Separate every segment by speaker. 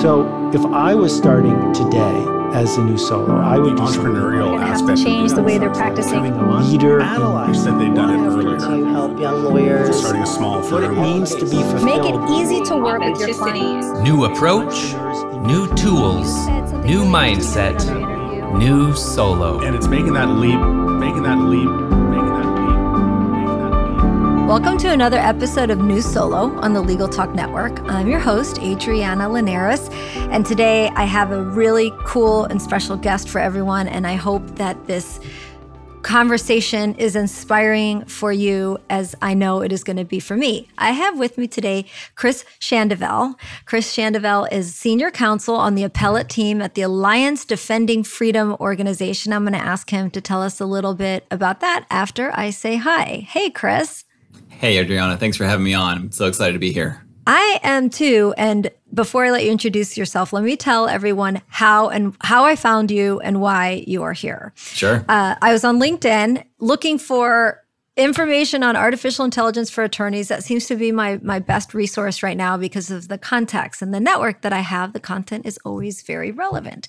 Speaker 1: So if I was starting today as a new solo, I would
Speaker 2: the entrepreneurial aspect.
Speaker 3: Change the way they're practicing.
Speaker 1: Having a leader.
Speaker 2: You said they'd done it earlier.
Speaker 4: to help young lawyers.
Speaker 2: Starting a small
Speaker 1: What it
Speaker 2: firm.
Speaker 1: means to be fulfilled.
Speaker 3: Make it easy to work with your clients.
Speaker 5: New approach, new tools, new mindset, new solo.
Speaker 2: And it's making that leap, making that leap, making that leap, making that leap.
Speaker 3: Welcome to another episode of New Solo on the Legal Talk Network. I'm your host, Adriana Linares, and today I have a really cool and special guest for everyone, and I hope that this conversation is inspiring for you as I know it is going to be for me. I have with me today Chris Schandevel. Chris Schandevel is senior counsel on the appellate team at the Alliance Defending Freedom organization. I'm going to ask him to tell us a little bit about that after I say hi. Hey, Chris.
Speaker 5: Hey, Adriana, thanks for having me on. I'm so excited to be here.
Speaker 3: I am too. And before I let you introduce yourself, let me tell everyone how and how I found you and why you are here.
Speaker 5: Sure.
Speaker 3: Uh, I was on LinkedIn looking for information on artificial intelligence for attorneys. That seems to be my my best resource right now because of the context and the network that I have. The content is always very relevant.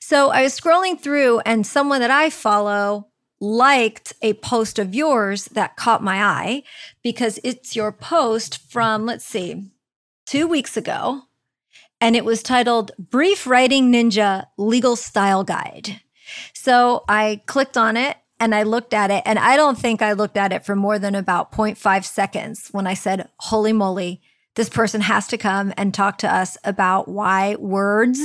Speaker 3: So I was scrolling through, and someone that I follow liked a post of yours that caught my eye because it's your post from let's see, two weeks ago, and it was titled "Brief Writing Ninja Legal Style Guide." So I clicked on it and I looked at it, and I don't think I looked at it for more than about 0.5 seconds when I said, Holy moly, this person has to come and talk to us about why words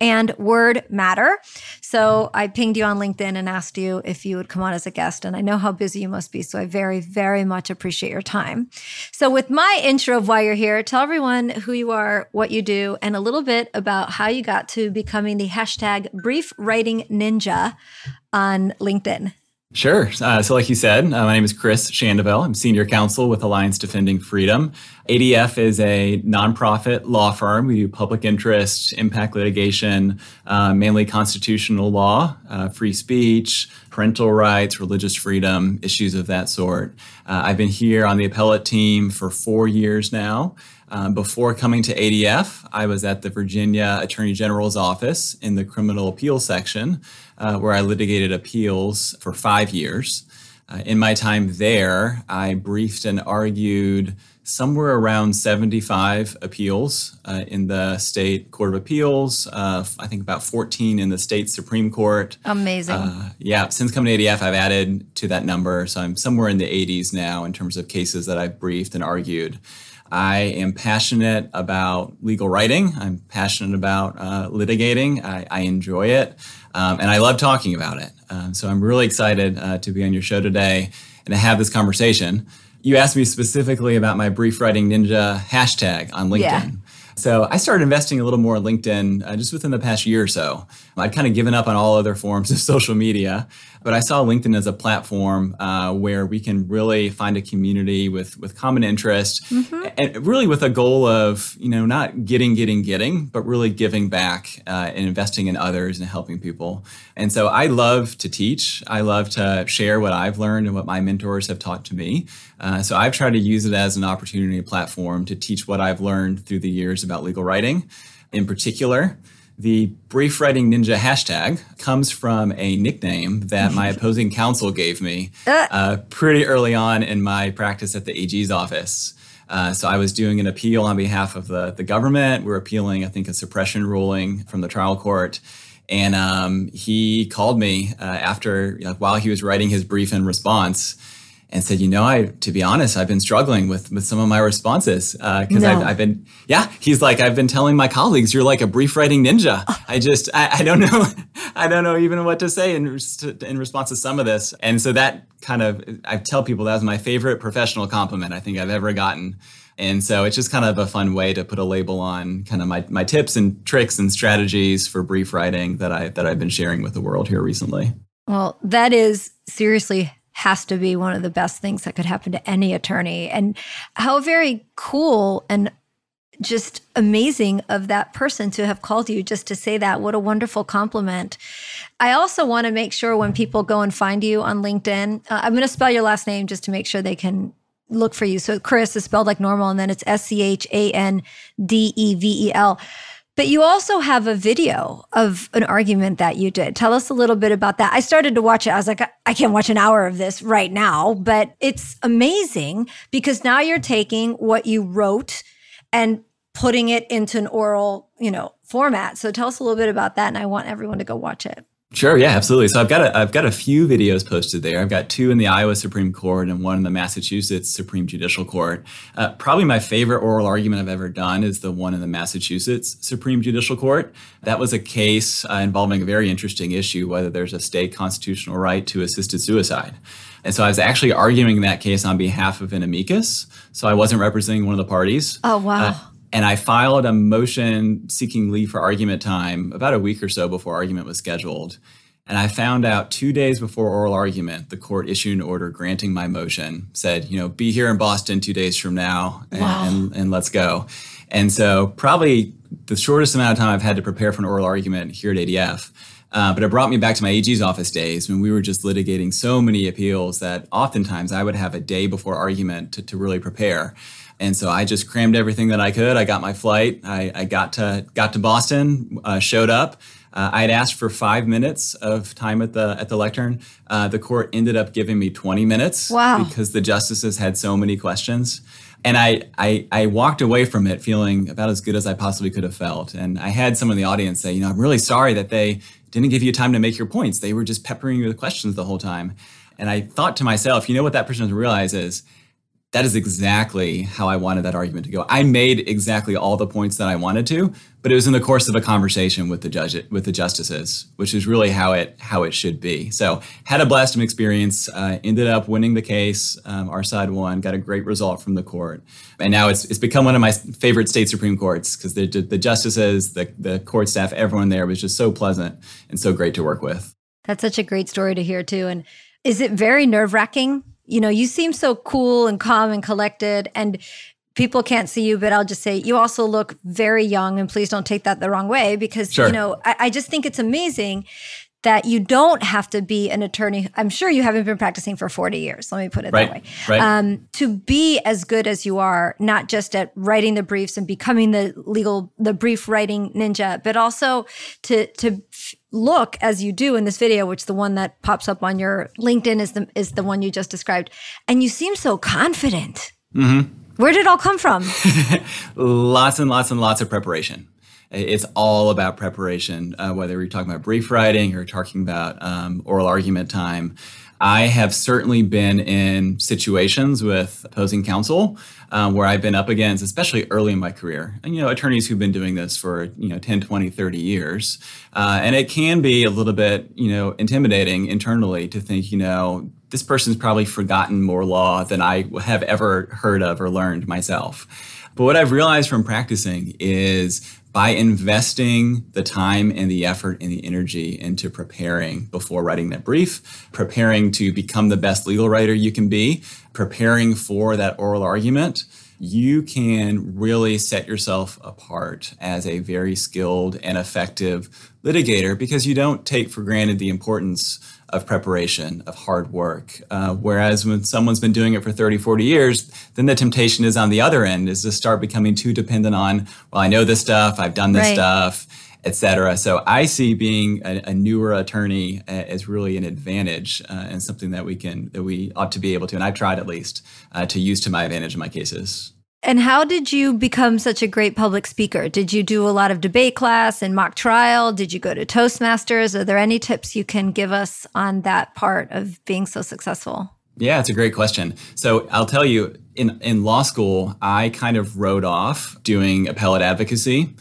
Speaker 3: and word matter. So I pinged you on LinkedIn and asked you if you would come on as a guest. And I know how busy you must be. So I very, very much appreciate your time. So, with my intro of why you're here, tell everyone who you are, what you do, and a little bit about how you got to becoming the hashtag brief writing ninja on LinkedIn.
Speaker 5: Sure. Uh, so, like you said, uh, my name is Chris Schandevel. I'm senior counsel with Alliance Defending Freedom. ADF is a nonprofit law firm. We do public interest, impact litigation, uh, mainly constitutional law, uh, free speech, parental rights, religious freedom, issues of that sort. Uh, I've been here on the appellate team for four years now. Um, before coming to ADF, I was at the Virginia Attorney General's office in the criminal appeal section, uh, where I litigated appeals for five years. Uh, in my time there, I briefed and argued somewhere around 75 appeals uh, in the state court of appeals. Uh, I think about 14 in the state supreme court.
Speaker 3: Amazing.
Speaker 5: Uh, yeah, since coming to ADF, I've added to that number, so I'm somewhere in the 80s now in terms of cases that I've briefed and argued. I am passionate about legal writing. I'm passionate about uh, litigating. I, I, enjoy it, um, and I love talking about it. Um, so I'm really excited uh, to be on your show today and to have this conversation. You asked me specifically about my brief writing ninja hashtag on LinkedIn.
Speaker 3: Yeah.
Speaker 5: So I started investing a little more in LinkedIn uh, just within the past year or so. I'd kind of given up on all other forms of social media, but I saw LinkedIn as a platform uh, where we can really find a community with with common interest, mm-hmm. and really with a goal of you know not getting, getting, getting, but really giving back uh, and investing in others and helping people. And so I love to teach. I love to share what I've learned and what my mentors have taught to me. Uh, so I've tried to use it as an opportunity platform to teach what I've learned through the years about legal writing. In particular, the brief writing ninja hashtag comes from a nickname that my opposing counsel gave me uh, pretty early on in my practice at the AG's office. Uh, so I was doing an appeal on behalf of the, the government. We are appealing, I think, a suppression ruling from the trial court. And um, he called me uh, after, like, while he was writing his brief in response and said, you know, I to be honest, I've been struggling with with some of my responses because uh, no. I've, I've, been, yeah. He's like, I've been telling my colleagues, you're like a brief writing ninja. I just, I, I don't know, I don't know even what to say in in response to some of this. And so that kind of, I tell people that was my favorite professional compliment I think I've ever gotten. And so it's just kind of a fun way to put a label on kind of my, my tips and tricks and strategies for brief writing that I that I've been sharing with the world here recently.
Speaker 3: Well, that is seriously has to be one of the best things that could happen to any attorney. And how very cool and just amazing of that person to have called you just to say that. What a wonderful compliment. I also want to make sure when people go and find you on LinkedIn, uh, I'm going to spell your last name just to make sure they can look for you. So Chris is spelled like normal, and then it's S C H A N D E V E L. But you also have a video of an argument that you did. Tell us a little bit about that. I started to watch it. I was like, I can't watch an hour of this right now, but it's amazing because now you're taking what you wrote and putting it into an oral, you know, format. So tell us a little bit about that and I want everyone to go watch it.
Speaker 5: Sure, yeah, absolutely. So I've got a, I've got a few videos posted there. I've got two in the Iowa Supreme Court and one in the Massachusetts Supreme Judicial Court. Uh, probably my favorite oral argument I've ever done is the one in the Massachusetts Supreme Judicial Court. That was a case uh, involving a very interesting issue whether there's a state constitutional right to assisted suicide. And so I was actually arguing that case on behalf of an amicus. So I wasn't representing one of the parties.
Speaker 3: Oh, wow. Uh,
Speaker 5: and I filed a motion seeking leave for argument time about a week or so before argument was scheduled. And I found out two days before oral argument, the court issued an order granting my motion, said, you know, be here in Boston two days from now and, wow. and, and let's go. And so, probably the shortest amount of time I've had to prepare for an oral argument here at ADF. Uh, but it brought me back to my AG's office days when we were just litigating so many appeals that oftentimes I would have a day before argument to, to really prepare. And so I just crammed everything that I could. I got my flight. I, I got to got to Boston, uh, showed up. Uh, I had asked for five minutes of time at the at the lectern. Uh, the court ended up giving me 20 minutes
Speaker 3: wow.
Speaker 5: because the justices had so many questions. And I, I, I walked away from it feeling about as good as I possibly could have felt. And I had someone in the audience say, you know, I'm really sorry that they didn't give you time to make your points. They were just peppering you with questions the whole time. And I thought to myself, you know what that person doesn't realize is that is exactly how I wanted that argument to go. I made exactly all the points that I wanted to, but it was in the course of a conversation with the judge with the justices, which is really how it how it should be. So had a blasting experience. Uh, ended up winning the case. Um, our side won. Got a great result from the court, and now it's it's become one of my favorite state supreme courts because the the justices, the the court staff, everyone there was just so pleasant and so great to work with.
Speaker 3: That's such a great story to hear too. And is it very nerve wracking you know, you seem so cool and calm and collected and people can't see you, but I'll just say you also look very young and please don't take that the wrong way because, sure. you know, I, I just think it's amazing that you don't have to be an attorney. I'm sure you haven't been practicing for 40 years. Let me put it
Speaker 5: right,
Speaker 3: that way.
Speaker 5: Right.
Speaker 3: Um, to be as good as you are, not just at writing the briefs and becoming the legal, the brief writing ninja, but also to to look as you do in this video, which the one that pops up on your LinkedIn is the is the one you just described, and you seem so confident.
Speaker 5: Mm-hmm.
Speaker 3: Where did it all come from?
Speaker 5: lots and lots and lots of preparation. It's all about preparation, uh, whether you're talking about brief writing or talking about um, oral argument time. I have certainly been in situations with opposing counsel um, where I've been up against, especially early in my career, and, you know, attorneys who've been doing this for, you know, 10, 20, 30 years. Uh, and it can be a little bit, you know, intimidating internally to think, you know, this person's probably forgotten more law than I have ever heard of or learned myself. But what I've realized from practicing is by investing the time and the effort and the energy into preparing before writing that brief, preparing to become the best legal writer you can be, preparing for that oral argument, you can really set yourself apart as a very skilled and effective litigator because you don't take for granted the importance of preparation, of hard work. Uh, whereas when someone's been doing it for 30, 40 years, then the temptation is on the other end is to start becoming too dependent on, well, I know this stuff, I've done this right. stuff, et cetera. So I see being a, a newer attorney uh, as really an advantage uh, and something that we can, that we ought to be able to, and I've tried at least, uh, to use to my advantage in my cases.
Speaker 3: And how did you become such a great public speaker? Did you do a lot of debate class and mock trial? Did you go to Toastmasters? Are there any tips you can give us on that part of being so successful?
Speaker 5: Yeah, it's a great question. So I'll tell you, in, in law school, I kind of wrote off doing appellate advocacy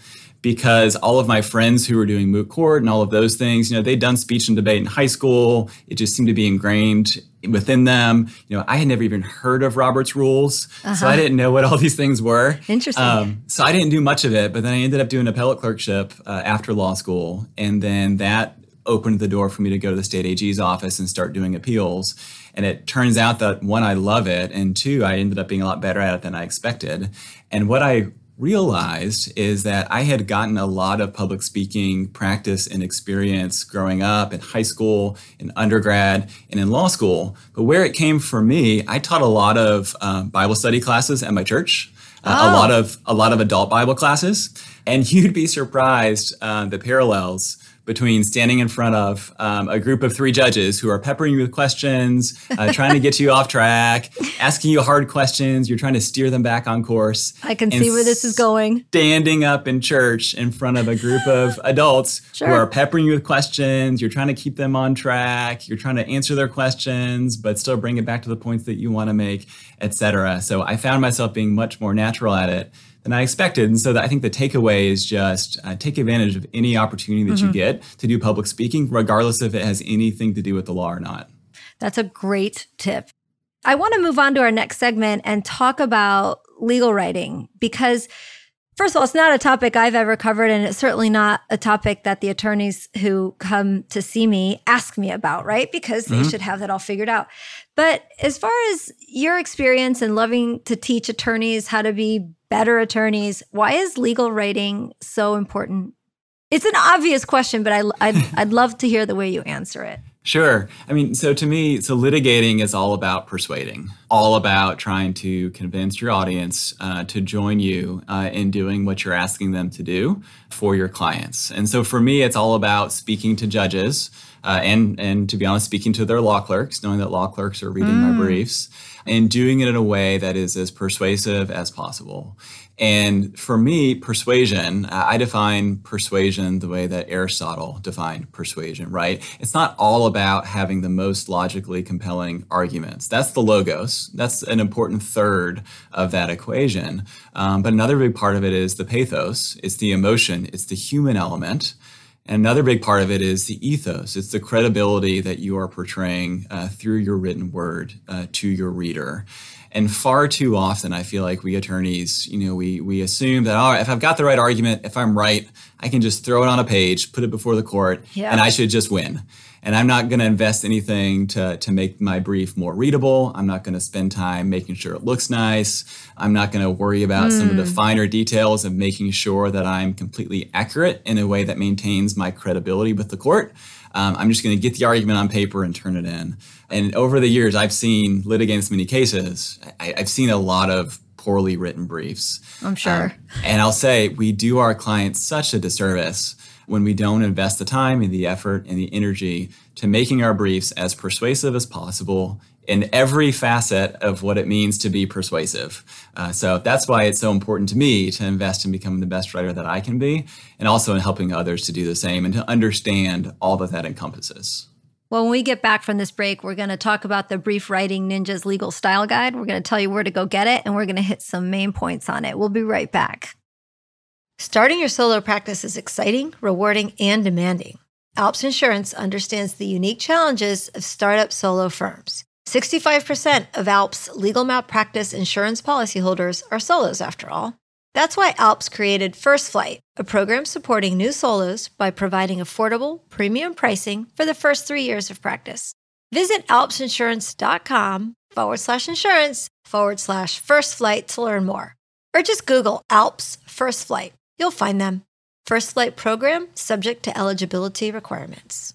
Speaker 5: because all of my friends who were doing moot court and all of those things, you know, they'd done speech and debate in high school. It just seemed to be ingrained within them. You know, I had never even heard of Robert's rules, uh-huh. so I didn't know what all these things were.
Speaker 3: Interesting. Um,
Speaker 5: so I didn't do much of it, but then I ended up doing appellate clerkship uh, after law school, and then that opened the door for me to go to the state AG's office and start doing appeals. And it turns out that one, I love it, and two, I ended up being a lot better at it than I expected. And what I realized is that I had gotten a lot of public speaking practice and experience growing up in high school, in undergrad, and in law school. But where it came for me, I taught a lot of um, Bible study classes at my church. uh, oh. a lot of a lot of adult Bible classes, and you'd be surprised uh, the parallels between standing in front of um, a group of three judges who are peppering you with questions, uh, trying to get you off track, asking you hard questions. You're trying to steer them back on course.
Speaker 3: I can see where this is going.
Speaker 5: Standing up in church in front of a group of adults sure. who are peppering you with questions. You're trying to keep them on track. You're trying to answer their questions, but still bring it back to the points that you want to make, etc. So I found myself being much more natural at it than I expected. And so I think the takeaway is just uh, take advantage of any opportunity that mm-hmm. you get to do public speaking, regardless if it has anything to do with the law or not.
Speaker 3: That's a great tip. I want to move on to our next segment and talk about legal writing because First of all, it's not a topic I've ever covered, and it's certainly not a topic that the attorneys who come to see me ask me about, right? Because they mm-hmm. should have that all figured out. But as far as your experience and loving to teach attorneys how to be better attorneys, why is legal writing so important? It's an obvious question, but I, I'd, I'd love to hear the way you answer it.
Speaker 5: Sure. I mean, so to me, so litigating is all about persuading, all about trying to convince your audience uh, to join you uh, in doing what you're asking them to do for your clients. And so for me, it's all about speaking to judges uh, and, and to be honest, speaking to their law clerks, knowing that law clerks are reading mm. my briefs and doing it in a way that is as persuasive as possible. And for me, persuasion, I define persuasion the way that Aristotle defined persuasion, right? It's not all about having the most logically compelling arguments. That's the logos. That's an important third of that equation. Um, but another big part of it is the pathos, it's the emotion, it's the human element. And another big part of it is the ethos. It's the credibility that you are portraying uh, through your written word uh, to your reader. And far too often, I feel like we attorneys, you know, we we assume that, oh, if I've got the right argument, if I'm right, I can just throw it on a page, put it before the court, yeah. and I should just win. And I'm not going to invest anything to, to make my brief more readable. I'm not going to spend time making sure it looks nice. I'm not going to worry about mm. some of the hmm. finer details of making sure that I'm completely accurate in a way that maintains my credibility with the court. Um, I'm just going to get the argument on paper and turn it in. And over the years, I've seen litigants many cases. I, have seen a lot of poorly written briefs.
Speaker 3: I'm sure. Um,
Speaker 5: and I'll say we do our clients such a disservice when we don't invest the time and the effort and the energy to making our briefs as persuasive as possible in every facet of what it means to be persuasive. Uh, so that's why it's so important to me to invest in becoming the best writer that I can be, and also in helping others to do the same and to understand all that that encompasses.
Speaker 3: Well, when we get back from this break, we're going to talk about the Brief Writing Ninja's Legal Style Guide. We're going to tell you where to go get it, and we're going to hit some main points on it. We'll be right back. Starting your solo practice is exciting, rewarding, and demanding. Alps Insurance understands the unique challenges of startup solo firms. 65% of Alps legal malpractice insurance policyholders are solos, after all. That's why Alps created First Flight, a program supporting new solos by providing affordable, premium pricing for the first three years of practice. Visit alpsinsurance.com forward slash insurance forward slash first flight to learn more. Or just Google Alps First Flight. You'll find them. First Flight program subject to eligibility requirements.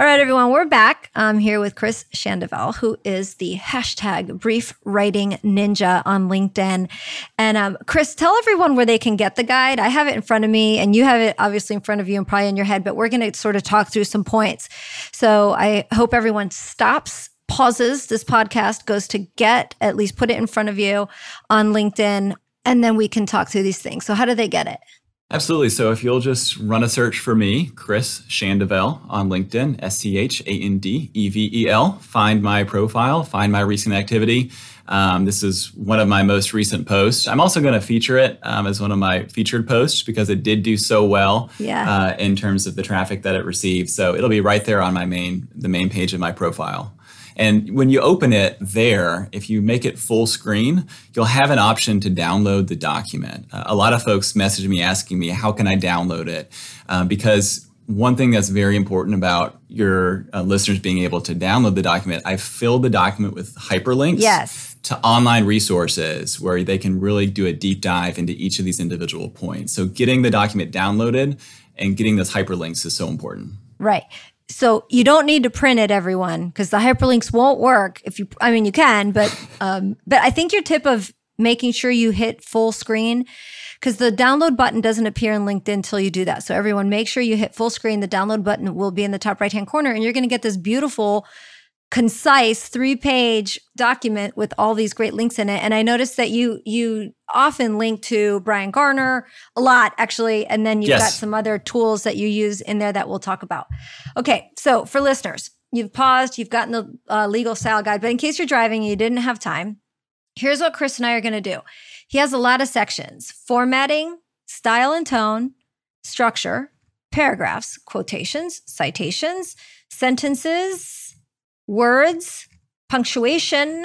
Speaker 3: All right, everyone, we're back. I'm here with Chris Schandevel, who is the hashtag brief writing ninja on LinkedIn. And um, Chris, tell everyone where they can get the guide. I have it in front of me, and you have it obviously in front of you and probably in your head, but we're going to sort of talk through some points. So I hope everyone stops pauses this podcast, goes to get, at least put it in front of you on LinkedIn, and then we can talk through these things. So, how do they get it?
Speaker 5: Absolutely. So if you'll just run a search for me, Chris Schandevel on LinkedIn, S C H A N D E V E L, find my profile, find my recent activity. Um, this is one of my most recent posts. I'm also going to feature it um, as one of my featured posts because it did do so well
Speaker 3: yeah.
Speaker 5: uh, in terms of the traffic that it received. So it'll be right there on my main the main page of my profile. And when you open it there, if you make it full screen, you'll have an option to download the document. Uh, a lot of folks message me asking me, how can I download it? Uh, because one thing that's very important about your uh, listeners being able to download the document, I filled the document with hyperlinks.
Speaker 3: Yes.
Speaker 5: To online resources where they can really do a deep dive into each of these individual points. So, getting the document downloaded and getting those hyperlinks is so important.
Speaker 3: Right. So you don't need to print it, everyone, because the hyperlinks won't work. If you, I mean, you can, but um, but I think your tip of making sure you hit full screen because the download button doesn't appear in LinkedIn until you do that. So everyone, make sure you hit full screen. The download button will be in the top right hand corner, and you're going to get this beautiful concise three page document with all these great links in it. And i noticed that you you often link to brian garner a lot actually and then you've yes. got some other tools that you use in there that we'll talk about. Okay so for listeners you've paused you've gotten the uh, legal style guide but in case you're driving and you didn't have time here's what chris and i are going to do. He has a lot of sections formatting style and tone structure paragraphs quotations citations sentences words, punctuation,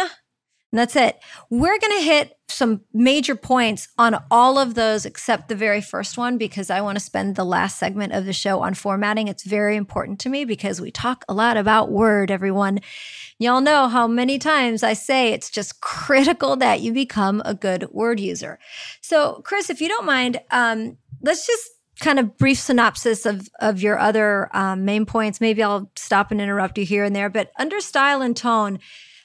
Speaker 3: and that's it. We're going to hit some major points on all of those except the very first one because I want to spend the last segment of the show on formatting. It's very important to me because we talk a lot about Word, everyone. Y'all know how many times I say it's just critical that you become a good Word user. So, Chris, if you don't mind, um, let's just kind of brief synopsis of of your other um, main points. Maybe I'll stop and interrupt you here and there. But under style and tone,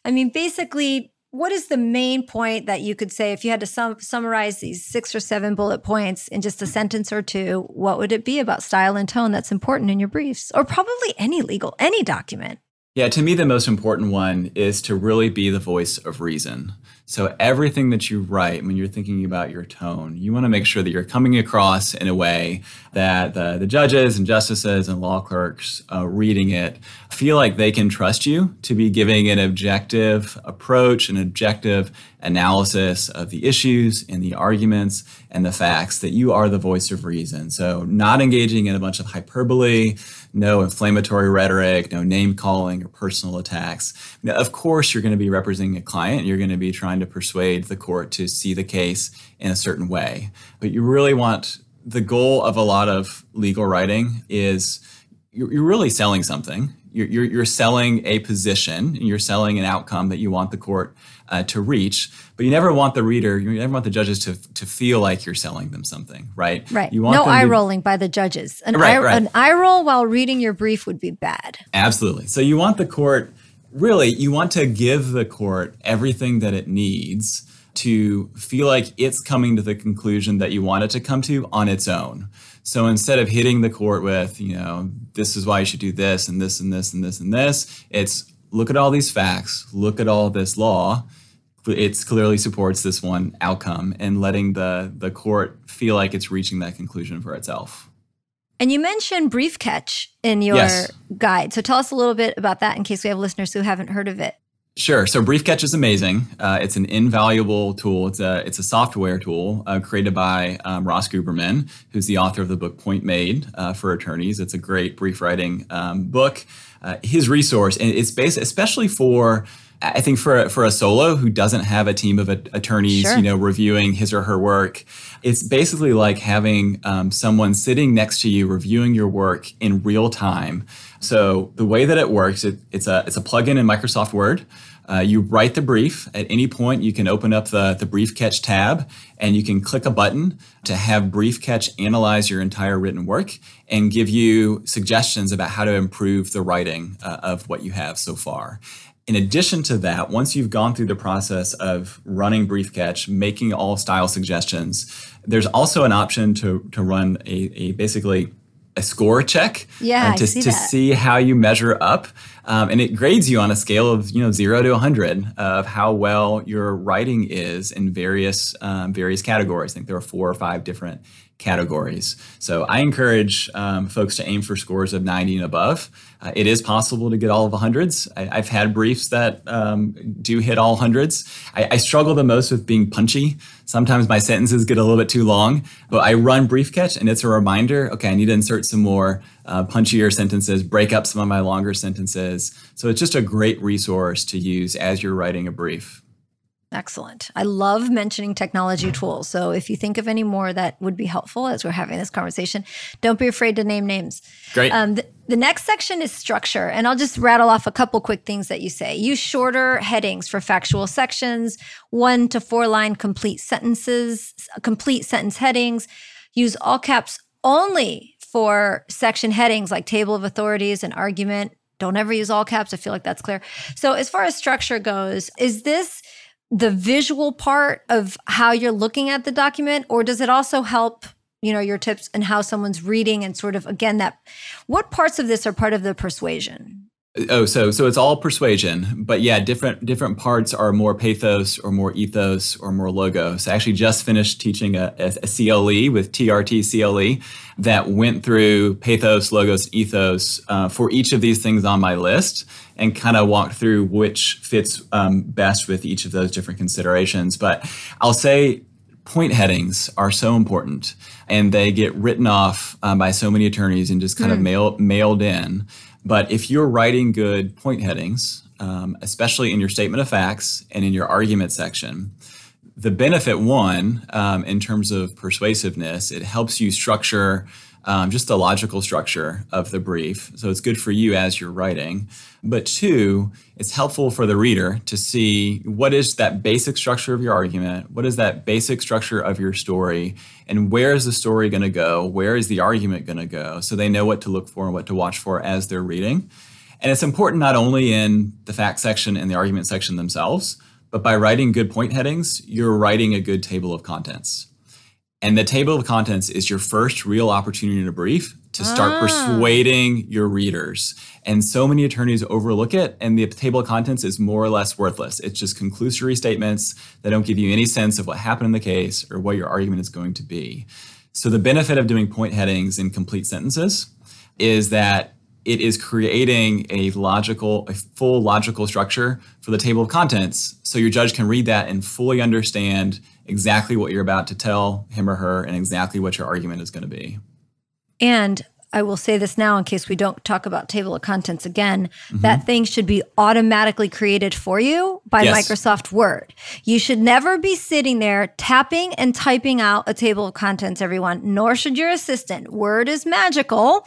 Speaker 3: I mean, basically, what is the main point that you could say if you had to sum, summarize these six or seven bullet points in just a sentence or two? What would it be about style and tone that's important in your briefs, or probably any legal any document?
Speaker 5: Yeah, to me, the most important one is to really be the voice of reason. So, everything that you write when you're thinking about your tone, you want to make sure that you're coming across in a way that the, the judges and justices and law clerks uh, reading it feel like they can trust you to be giving an objective approach, an objective analysis of the issues and the arguments and the facts, that you are the voice of reason. So, not engaging in a bunch of hyperbole, no inflammatory rhetoric, no name calling or personal attacks. Now, of course, you're going to be representing a client. You're going to be trying to persuade the court to see the case in a certain way. But you really want the goal of a lot of legal writing is you're, you're really selling something. You're, you're, you're, selling a position, you're selling an outcome that you want the court uh, to reach, but you never want the reader, you never want the judges to, to feel like you're selling them something, right?
Speaker 3: Right.
Speaker 5: You
Speaker 3: want no eye to, rolling by the judges. An, right, eye, right. an eye roll while reading your brief would be bad.
Speaker 5: Absolutely. So you want the court, really, you want to give the court everything that it needs to feel like it's coming to the conclusion that you want it to come to on its own. So instead of hitting the court with, you know, this is why you should do this and this and this and this and this, it's look at all these facts, look at all this law. It clearly supports this one outcome and letting the, the court feel like it's reaching that conclusion for itself.
Speaker 3: And you mentioned Brief Catch in your yes. guide. So tell us a little bit about that in case we have listeners who haven't heard of it.
Speaker 5: Sure. So BriefCatch is amazing. Uh, it's an invaluable tool. It's a it's a software tool uh, created by um, Ross Guberman, who's the author of the book Point Made uh, for attorneys. It's a great brief writing um, book. Uh, his resource, and it's based especially for I think for a, for a solo who doesn't have a team of attorneys, sure. you know, reviewing his or her work, it's basically like having um, someone sitting next to you reviewing your work in real time. So the way that it works, it, it's a it's a plugin in Microsoft Word. Uh, you write the brief. At any point, you can open up the, the Brief Catch tab and you can click a button to have Brief Catch analyze your entire written work and give you suggestions about how to improve the writing uh, of what you have so far. In addition to that, once you've gone through the process of running Brief Catch, making all style suggestions, there's also an option to, to run a, a basically a score check
Speaker 3: yeah,
Speaker 5: uh, to,
Speaker 3: see
Speaker 5: to see how you measure up. Um, and it grades you on a scale of you know zero to 100 of how well your writing is in various um, various categories. I think there are four or five different categories. So I encourage um, folks to aim for scores of 90 and above. Uh, it is possible to get all of the hundreds. I, have had briefs that um, do hit all hundreds. I, I, struggle the most with being punchy. Sometimes my sentences get a little bit too long, but I run Brief Catch and it's a reminder okay, I need to insert some more uh, punchier sentences, break up some of my longer sentences. So it's just a great resource to use as you're writing a brief.
Speaker 3: Excellent. I love mentioning technology tools. So if you think of any more that would be helpful as we're having this conversation, don't be afraid to name names.
Speaker 5: Great. Um,
Speaker 3: the, the next section is structure. And I'll just rattle off a couple quick things that you say. Use shorter headings for factual sections, one to four line complete sentences, complete sentence headings. Use all caps only for section headings like table of authorities and argument. Don't ever use all caps. I feel like that's clear. So, as far as structure goes, is this the visual part of how you're looking at the document, or does it also help? You know, your tips and how someone's reading and sort of again that what parts of this are part of the persuasion?
Speaker 5: Oh, so so it's all persuasion, but yeah, different different parts are more pathos or more ethos or more logos. I actually just finished teaching a, a, a CLE with TRT CLE that went through pathos, logos, ethos uh, for each of these things on my list, and kind of walked through which fits um, best with each of those different considerations. But I'll say point headings are so important and they get written off um, by so many attorneys and just kind mm. of hmm. mail, mailed in but if you're writing good point headings, um, especially in your statement of facts and in your argument section, the benefit one, um, in terms of persuasiveness, it helps you structure um, just the logical structure of the brief. So it's good for you as you're writing. But two, it's helpful for the reader to see what is that basic structure of your argument, what is that basic structure of your story, and where is the story going to go, where is the argument going to go, so they know what to look for and what to watch for as they're reading. And it's important not only in the fact section and the argument section themselves, but by writing good point headings, you're writing a good table of contents. And the table of contents is your first real opportunity to brief to start ah. persuading your readers. And so many attorneys overlook it, and the table of contents is more or less worthless. It's just conclusory statements that don't give you any sense of what happened in the case or what your argument is going to be. So, the benefit of doing point headings in complete sentences is that it is creating a logical, a full logical structure for the table of contents. So your judge can read that and fully understand exactly what you're about to tell him or her and exactly what your argument is going to be.
Speaker 3: And I will say this now in case we don't talk about table of contents again. Mm-hmm. That thing should be automatically created for you by yes. Microsoft Word. You should never be sitting there tapping and typing out a table of contents, everyone, nor should your assistant. Word is magical.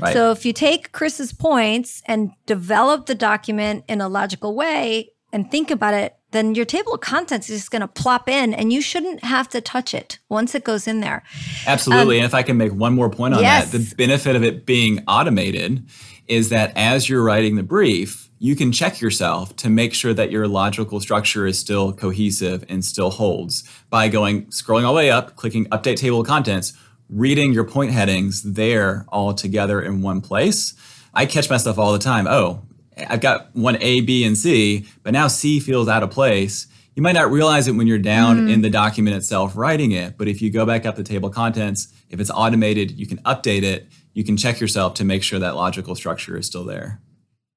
Speaker 3: Right. So if you take Chris's points and develop the document in a logical way and think about it then your table of contents is just going to plop in and you shouldn't have to touch it once it goes in there.
Speaker 5: Absolutely. Um, and if I can make one more point on yes. that, the benefit of it being automated is that as you're writing the brief, you can check yourself to make sure that your logical structure is still cohesive and still holds by going scrolling all the way up, clicking update table of contents, reading your point headings there all together in one place. I catch myself all the time. Oh, I've got one A, B, and C, but now C feels out of place. You might not realize it when you're down mm. in the document itself writing it, but if you go back up the table of contents, if it's automated, you can update it. You can check yourself to make sure that logical structure is still there.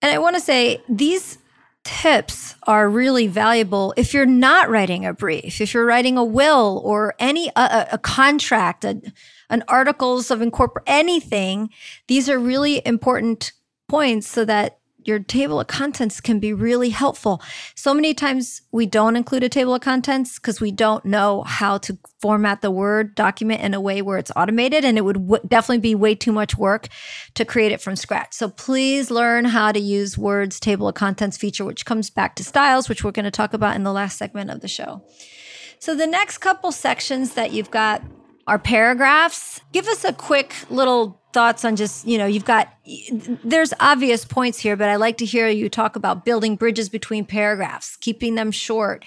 Speaker 3: And I want to say these tips are really valuable if you're not writing a brief, if you're writing a will or any a, a contract, a, an articles of incorporate anything. These are really important points so that your table of contents can be really helpful. So many times we don't include a table of contents because we don't know how to format the Word document in a way where it's automated, and it would w- definitely be way too much work to create it from scratch. So please learn how to use Word's table of contents feature, which comes back to styles, which we're going to talk about in the last segment of the show. So the next couple sections that you've got are paragraphs. Give us a quick little thoughts on just, you know, you've got, there's obvious points here, but I like to hear you talk about building bridges between paragraphs, keeping them short.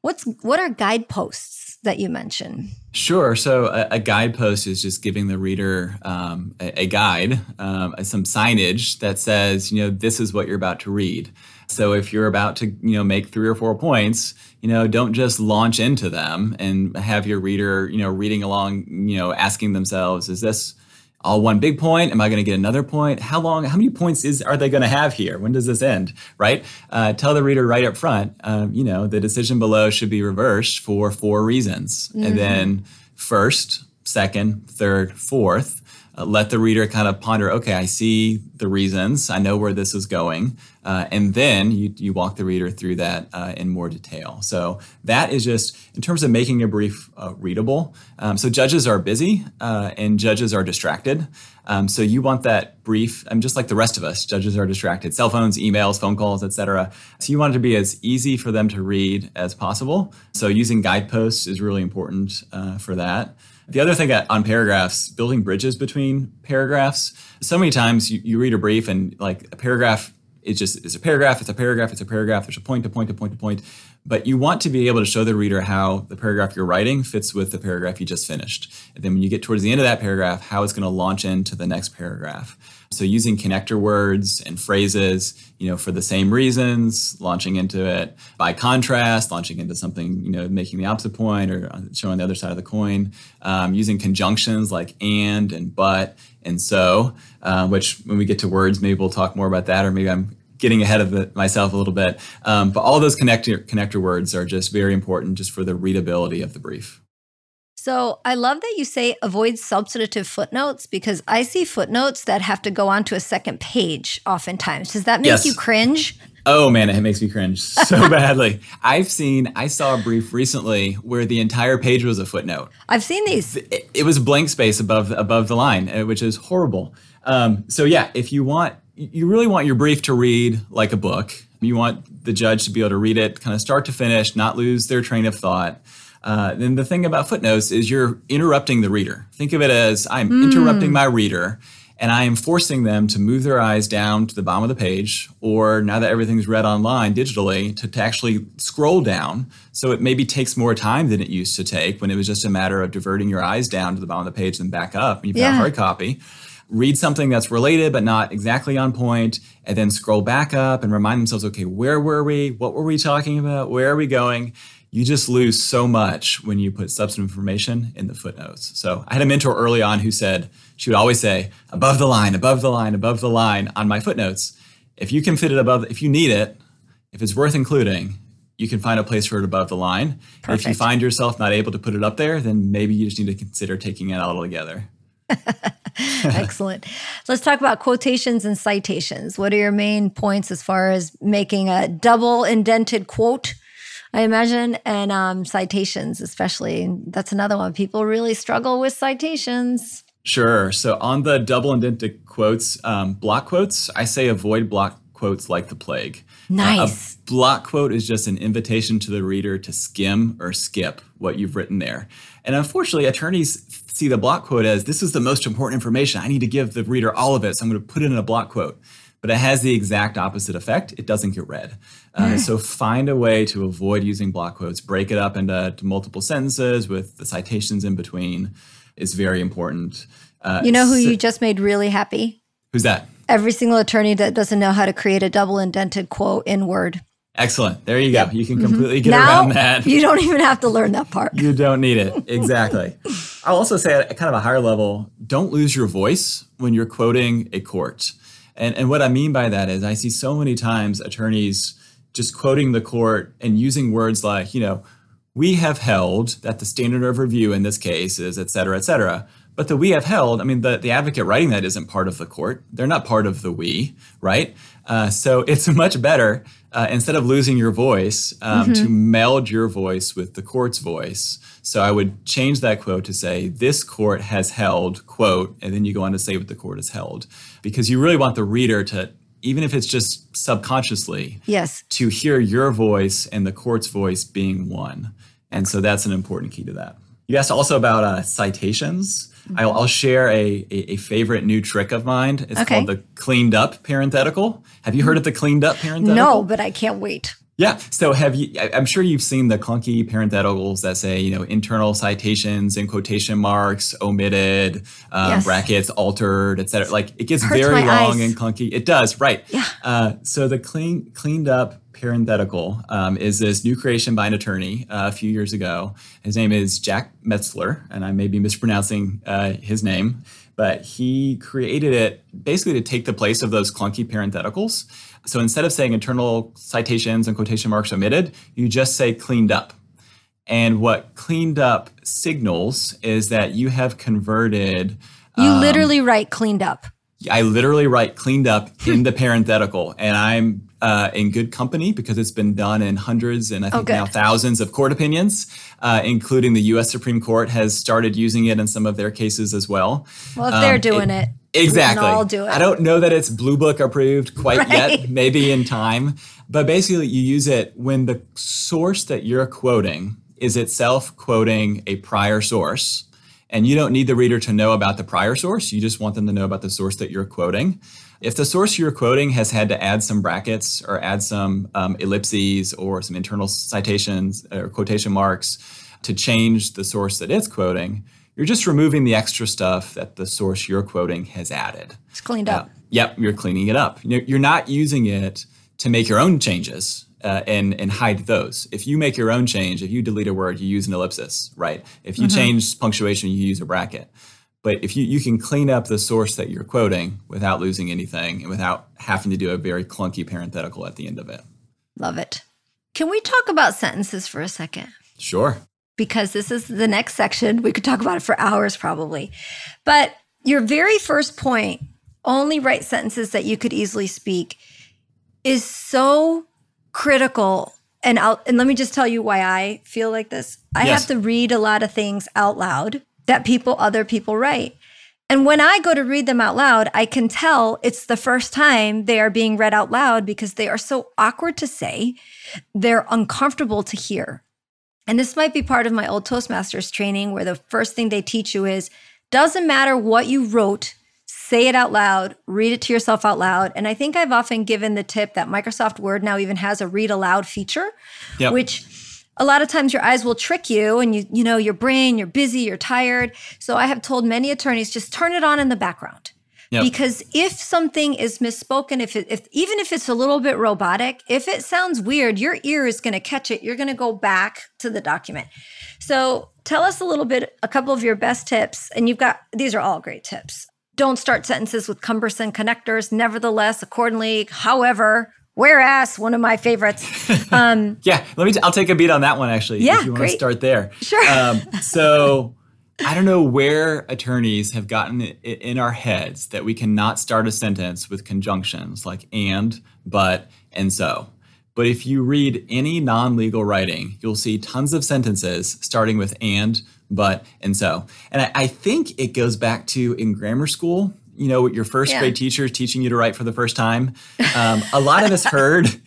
Speaker 3: What's, what are guideposts that you mention?
Speaker 5: Sure. So a, a guidepost is just giving the reader um, a, a, guide, um, some signage that says, you know, this is what you're about to read. So if you're about to, you know, make three or four points, you know, don't just launch into them and have your reader, you know, reading along, you know, asking themselves, is this all one big point? Am I going to get another point? How long? How many points is are they going to have here? When does this end? Right? Uh, tell the reader right up front. Um, you know, the decision below should be reversed for four reasons, mm-hmm. and then first, second, third, fourth. Uh, let the reader kind of ponder. Okay, I see the reasons. I know where this is going. Uh, and then you, you walk the reader through that uh, in more detail. So that is just in terms of making a brief uh, readable. Um, so judges are busy uh, and judges are distracted. Um, so you want that brief. I'm just like the rest of us. Judges are distracted. Cell phones, emails, phone calls, etc. So you want it to be as easy for them to read as possible. So using guideposts is really important uh, for that. The other thing on paragraphs, building bridges between paragraphs. So many times you, you read a brief and like a paragraph it's just it's a paragraph, it's a paragraph, it's a paragraph. There's a point, to point, to point, to point. but you want to be able to show the reader how the paragraph you're writing fits with the paragraph you just finished. And then when you get towards the end of that paragraph, how it's going to launch into the next paragraph. So using connector words and phrases, you know, for the same reasons, launching into it by contrast, launching into something, you know, making the opposite point or showing the other side of the coin, um, using conjunctions like and and but and so, uh, which when we get to words, maybe we'll talk more about that, or maybe I'm getting ahead of myself a little bit. Um, but all those connector connector words are just very important just for the readability of the brief.
Speaker 3: So I love that you say avoid substantive footnotes because I see footnotes that have to go onto a second page oftentimes. Does that make yes. you cringe?
Speaker 5: Oh man, it makes me cringe so badly. I've seen, I saw a brief recently where the entire page was a footnote.
Speaker 3: I've seen these.
Speaker 5: It, it was blank space above above the line, uh, which is horrible. Um, so yeah, if you want, you really want your brief to read like a book. You want the judge to be able to read it, kind of start to finish, not lose their train of thought. Uh, then the thing about footnotes is you're interrupting the reader. Think of it as I'm mm. interrupting my reader and I am forcing them to move their eyes down to the bottom of the page, or now that everything's read online digitally, to, to actually scroll down. So it maybe takes more time than it used to take when it was just a matter of diverting your eyes down to the bottom of the page and back up. And you've got a hard copy. Read something that's related but not exactly on point, and then scroll back up and remind themselves okay, where were we? What were we talking about? Where are we going? You just lose so much when you put substantive information in the footnotes. So I had a mentor early on who said, she would always say, above the line, above the line, above the line on my footnotes. If you can fit it above, if you need it, if it's worth including, you can find a place for it above the line. If you find yourself not able to put it up there, then maybe you just need to consider taking it out altogether.
Speaker 3: Excellent. Let's talk about quotations and citations. What are your main points as far as making a double indented quote I imagine, and um, citations, especially. That's another one. People really struggle with citations.
Speaker 5: Sure. So on the double indented quotes, um, block quotes, I say avoid block quotes like the plague.
Speaker 3: Nice.
Speaker 5: Uh, a block quote is just an invitation to the reader to skim or skip what you've written there. And unfortunately, attorneys see the block quote as this is the most important information. I need to give the reader all of it. So I'm going to put it in a block quote but it has the exact opposite effect. It doesn't get read. Uh, so find a way to avoid using block quotes. Break it up into multiple sentences with the citations in between is very important.
Speaker 3: Uh, you know who so, you just made really happy?
Speaker 5: Who's that?
Speaker 3: Every single attorney that doesn't know how to create a double indented quote in Word.
Speaker 5: Excellent. There you go. Yep. You can mm-hmm. completely mm-hmm. get now, around that.
Speaker 3: You don't even have to learn that part.
Speaker 5: you don't need it. Exactly. I'll also say at kind of a higher level, don't lose your voice when you're quoting a court. And, and what I mean by that is I see so many times attorneys just quoting the court and using words like, you know, we have held that the standard of review in this case is et cetera, et cetera. But the we have held, I mean, the, the advocate writing that isn't part of the court. They're not part of the we, right? Uh, so it's much better, uh, instead of losing your voice, um, mm-hmm. to meld your voice with the court's voice. So I would change that quote to say, this court has held, quote, and then you go on to say what the court has held. Because you really want the reader to even if it's just subconsciously,
Speaker 3: yes,
Speaker 5: to hear your voice and the court's voice being one. And so that's an important key to that. You asked also about uh, citations. Mm-hmm. I'll, I'll, share a, a, a, favorite new trick of mine. It's okay. called the cleaned up parenthetical. Have you heard of the cleaned up parenthetical?
Speaker 3: No, but I can't wait.
Speaker 5: Yeah. So have you? I'm sure you've seen the clunky parentheticals that say, you know, internal citations in quotation marks, omitted, um, yes. brackets, altered, etc. Like it gets very long eyes. and clunky. It does, right?
Speaker 3: Yeah.
Speaker 5: Uh, so the clean, cleaned up parenthetical um, is this new creation by an attorney uh, a few years ago. His name is Jack Metzler, and I may be mispronouncing uh, his name, but he created it basically to take the place of those clunky parentheticals. So instead of saying internal citations and quotation marks omitted, you just say cleaned up. And what cleaned up signals is that you have converted.
Speaker 3: You um, literally write cleaned up.
Speaker 5: I literally write cleaned up in the parenthetical, and I'm uh, in good company because it's been done in hundreds and I think oh, now thousands of court opinions, uh, including the U.S. Supreme Court has started using it in some of their cases as well.
Speaker 3: Well, if um, they're doing it,
Speaker 5: it exactly.
Speaker 3: We can all do it.
Speaker 5: I don't know that it's Blue Book approved quite right? yet, maybe in time, but basically you use it when the source that you're quoting is itself quoting a prior source And you don't need the reader to know about the prior source. You just want them to know about the source that you're quoting. If the source you're quoting has had to add some brackets or add some um, ellipses or some internal citations or quotation marks to change the source that it's quoting, you're just removing the extra stuff that the source you're quoting has added.
Speaker 3: It's cleaned up. Uh,
Speaker 5: yep, you're cleaning it up. You're not using it to make your own changes uh, and and hide those. If you make your own change, if you delete a word, you use an ellipsis, right? If you mm-hmm. change punctuation, you use a bracket. But if you, you can clean up the source that you're quoting without losing anything and without having to do a very clunky parenthetical at the end of it.
Speaker 3: Love it. Can we talk about sentences for a second?
Speaker 5: Sure.
Speaker 3: Because this is the next section. We could talk about it for hours probably. But your very first point, only write sentences that you could easily speak, is so critical and out and let me just tell you why I feel like this. I yes. have to read a lot of things out loud that people other people write. And when I go to read them out loud, I can tell it's the first time they are being read out loud because they are so awkward to say, they're uncomfortable to hear. And this might be part of my old Toastmasters training where the first thing they teach you is doesn't matter what you wrote, say it out loud, read it to yourself out loud. And I think I've often given the tip that Microsoft Word now even has a read aloud feature, yep. which a lot of times your eyes will trick you and you you know your brain, you're busy, you're tired. So I have told many attorneys just turn it on in the background. Yep. Because if something is misspoken, if it, if even if it's a little bit robotic, if it sounds weird, your ear is going to catch it. You're going to go back to the document. So tell us a little bit, a couple of your best tips, and you've got these are all great tips don't start sentences with cumbersome connectors. Nevertheless, accordingly, however, whereas one of my favorites.
Speaker 5: Um, yeah, let me. i t- I'll take a beat on that one actually.
Speaker 3: Yeah,
Speaker 5: if you
Speaker 3: want great.
Speaker 5: to start there.
Speaker 3: Sure. Um,
Speaker 5: so. I don't know where attorneys have gotten it in our heads that we cannot start a sentence with conjunctions like and, but, and so. But if you read any non legal writing, you'll see tons of sentences starting with and, but and so and I, I, think it goes back to in grammar school you know your first yeah. grade teacher is teaching you to write for the first time um, a lot of us heard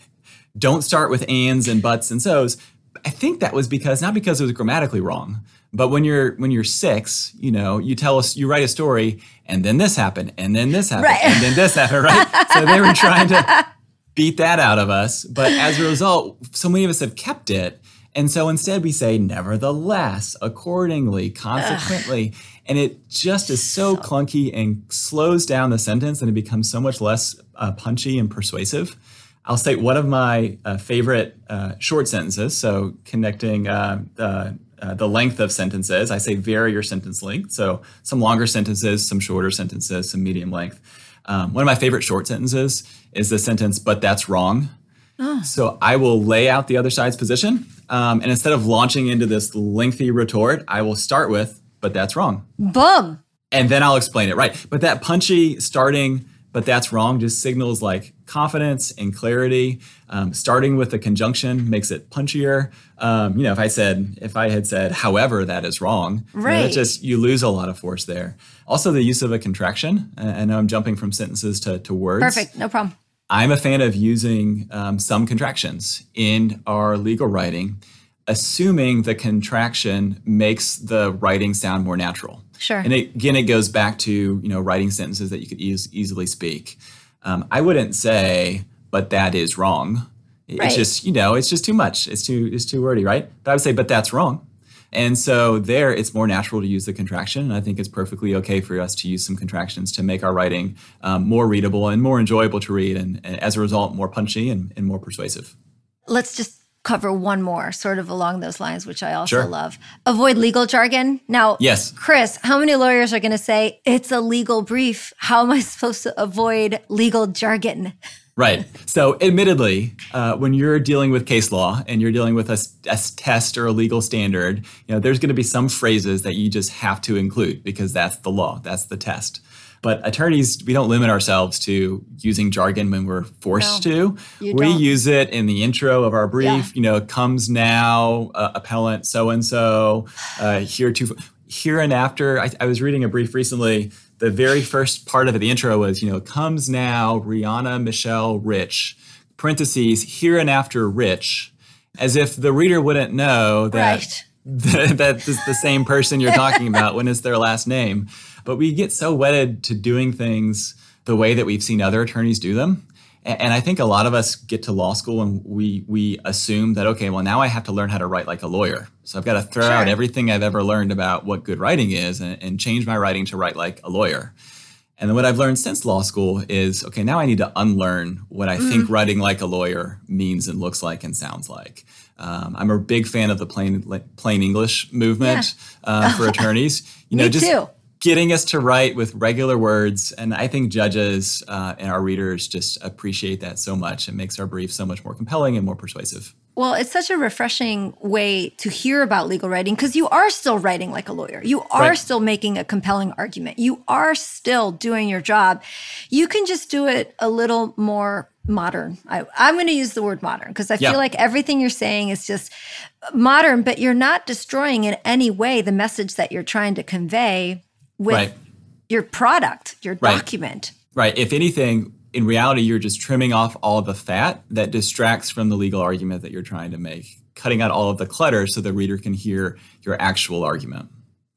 Speaker 5: don't start with ands and buts and so's i think that was because not because it was grammatically wrong but when you're when you're six you know you tell us you write a story and then this happened and then this happened right. and then this happened right so they were trying to beat that out of us but as a result so many of us have kept it and so instead we say, nevertheless, accordingly, consequently. Ugh. And it just is so, so, clunky and slows down the sentence and it becomes so much less uh, punchy and persuasive. I'll state one of my uh, favorite uh, short sentences. So connecting uh, uh, the length of sentences, I say vary your sentence length. So some longer sentences, some shorter sentences, some medium length. Um, one of my favorite short sentences is the sentence, but that's wrong. Oh. So I will lay out the other side's position. Um, and instead of launching into this lengthy retort, I will start with, but that's wrong.
Speaker 3: Boom.
Speaker 5: And then I'll explain it. Right. But that punchy starting, but that's wrong, just signals like confidence and clarity. Um, starting with a conjunction makes it punchier. Um, you know, if I said, if I had said, however, that is wrong,
Speaker 3: right. You know,
Speaker 5: just, you lose a lot of force there. Also, the use of a contraction. I know I'm jumping from sentences to, to words.
Speaker 3: Perfect. No problem.
Speaker 5: I'm a fan of using um, some contractions in our legal writing, assuming the contraction makes the writing sound more natural.
Speaker 3: Sure.
Speaker 5: And it, again, it goes back to you know writing sentences that you could e- easily speak. Um, I wouldn't say, but that is wrong. It's right. just you know it's just too much. It's too it's too wordy, right? But I would say, but that's wrong. And so there, it's more natural to use the contraction. And I think it's perfectly okay for us to use some contractions to make our writing um, more readable and more enjoyable to read, and, and as a result, more punchy and, and, more persuasive.
Speaker 3: Let's just cover one more, sort of along those lines, which I also
Speaker 5: sure.
Speaker 3: love. Avoid legal jargon. Now,
Speaker 5: yes,
Speaker 3: Chris, how many lawyers are going to say it's a legal brief? How am I supposed to avoid legal jargon?
Speaker 5: Right. So, admittedly, uh, when you're dealing with case law and you're dealing with a, a test or a legal standard, you know, there's going to be some phrases that you just have to include because that's the law, that's the test. But attorneys, we don't limit ourselves to using jargon when we're forced
Speaker 3: no,
Speaker 5: to. we don't. use it in the intro of our brief. Yeah. You know, comes now, uh, appellant so and so, here to here and after. I, I was reading a brief recently the very first part of it, the intro was, you know, comes now Rihanna Michelle Rich, parentheses, hereinafter Rich, as if the reader wouldn't know that
Speaker 3: right.
Speaker 5: that is the same person you're talking about when it's their last name. But we get so wedded to doing things the way that we've seen other attorneys do them. And I think a lot of us get to law school and we we assume that okay, well now I have to learn how to write like a lawyer. So I've got to throw sure. out everything I've ever learned about what good writing is and, and change my writing to write like a lawyer. And then what I've learned since law school is okay, now I need to unlearn what I mm. think writing like a lawyer means and looks like and sounds like. Um, I'm a big fan of the plain plain English movement yeah. uh, for attorneys.
Speaker 3: You know, Me just too
Speaker 5: getting us to write with regular words. And I think judges uh, and our readers just appreciate that so much. It makes our brief so much more compelling and more persuasive.
Speaker 3: Well, it's such a refreshing way to hear about legal writing because you are still writing like a lawyer. You are right. still making a compelling argument. You are still doing your job. You can just do it a little more modern. I, am going to use the word modern because I yeah. feel like everything you're saying is just modern, but you're not destroying in any way the message that you're trying to convey with right. your product, your right. document.
Speaker 5: Right. If anything, in reality, you're just trimming off all the fat that distracts from the legal argument that you're trying to make, cutting out all of the clutter so the reader can hear your actual argument.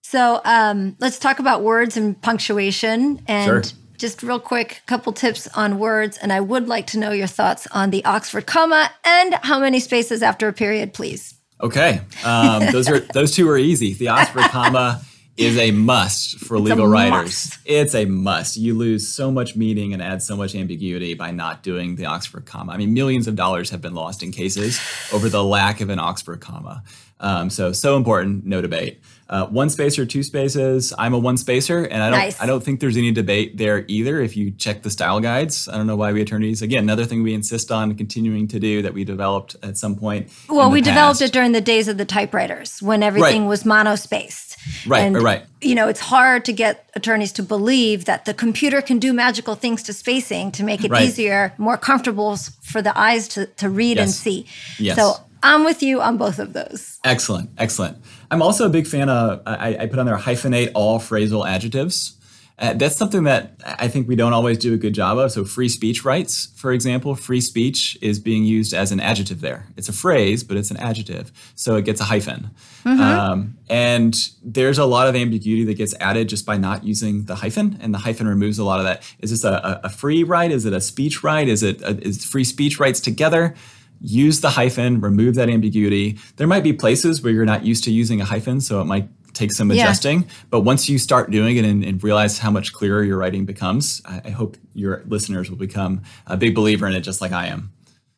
Speaker 3: So um, let's talk about words and punctuation. And
Speaker 5: sure.
Speaker 3: just real quick, a couple tips on words. And I would like to know your thoughts on the Oxford comma and how many spaces after a period, please.
Speaker 5: Okay, um, those are those two are easy. The Oxford comma is a must for it's legal writers. Must. It's a must. You lose so much meaning and add so much ambiguity by not doing the Oxford comma. I mean, millions of dollars have been lost in cases over the lack of an Oxford comma. Um, so so important, no debate. Uh, one space or two spaces. I'm a one spacer, and I don't nice. I don't think there's any debate there either. If you check the style guides, I don't know why we attorneys again another thing we insist on continuing to do that we developed at some point.
Speaker 3: Well, we past. developed it during the days of the typewriters when everything right. was monospaced.
Speaker 5: Right, and, right.
Speaker 3: You know, it's hard to get attorneys to believe that the computer can do magical things to spacing to make it right. easier, more comfortable for the eyes to, to read yes. and see.
Speaker 5: Yes.
Speaker 3: So I'm with you on both of those.
Speaker 5: Excellent, excellent. I'm also a big fan of, I, I put on there hyphenate all phrasal adjectives. Uh, that's something that I think we don't always do a good job of. So, free speech rights, for example, free speech is being used as an adjective there. It's a phrase, but it's an adjective. So, it gets a hyphen. Mm-hmm. Um, and there's a lot of ambiguity that gets added just by not using the hyphen, and the hyphen removes a lot of that. Is this a, a free right? Is it a speech right? Is it a, is free speech rights together? Use the hyphen, remove that ambiguity. There might be places where you're not used to using a hyphen, so it might take some adjusting. Yeah. But once you start doing it and, and, realize how much clearer your writing becomes, I, I, hope your listeners will become a big believer in it, just like I am.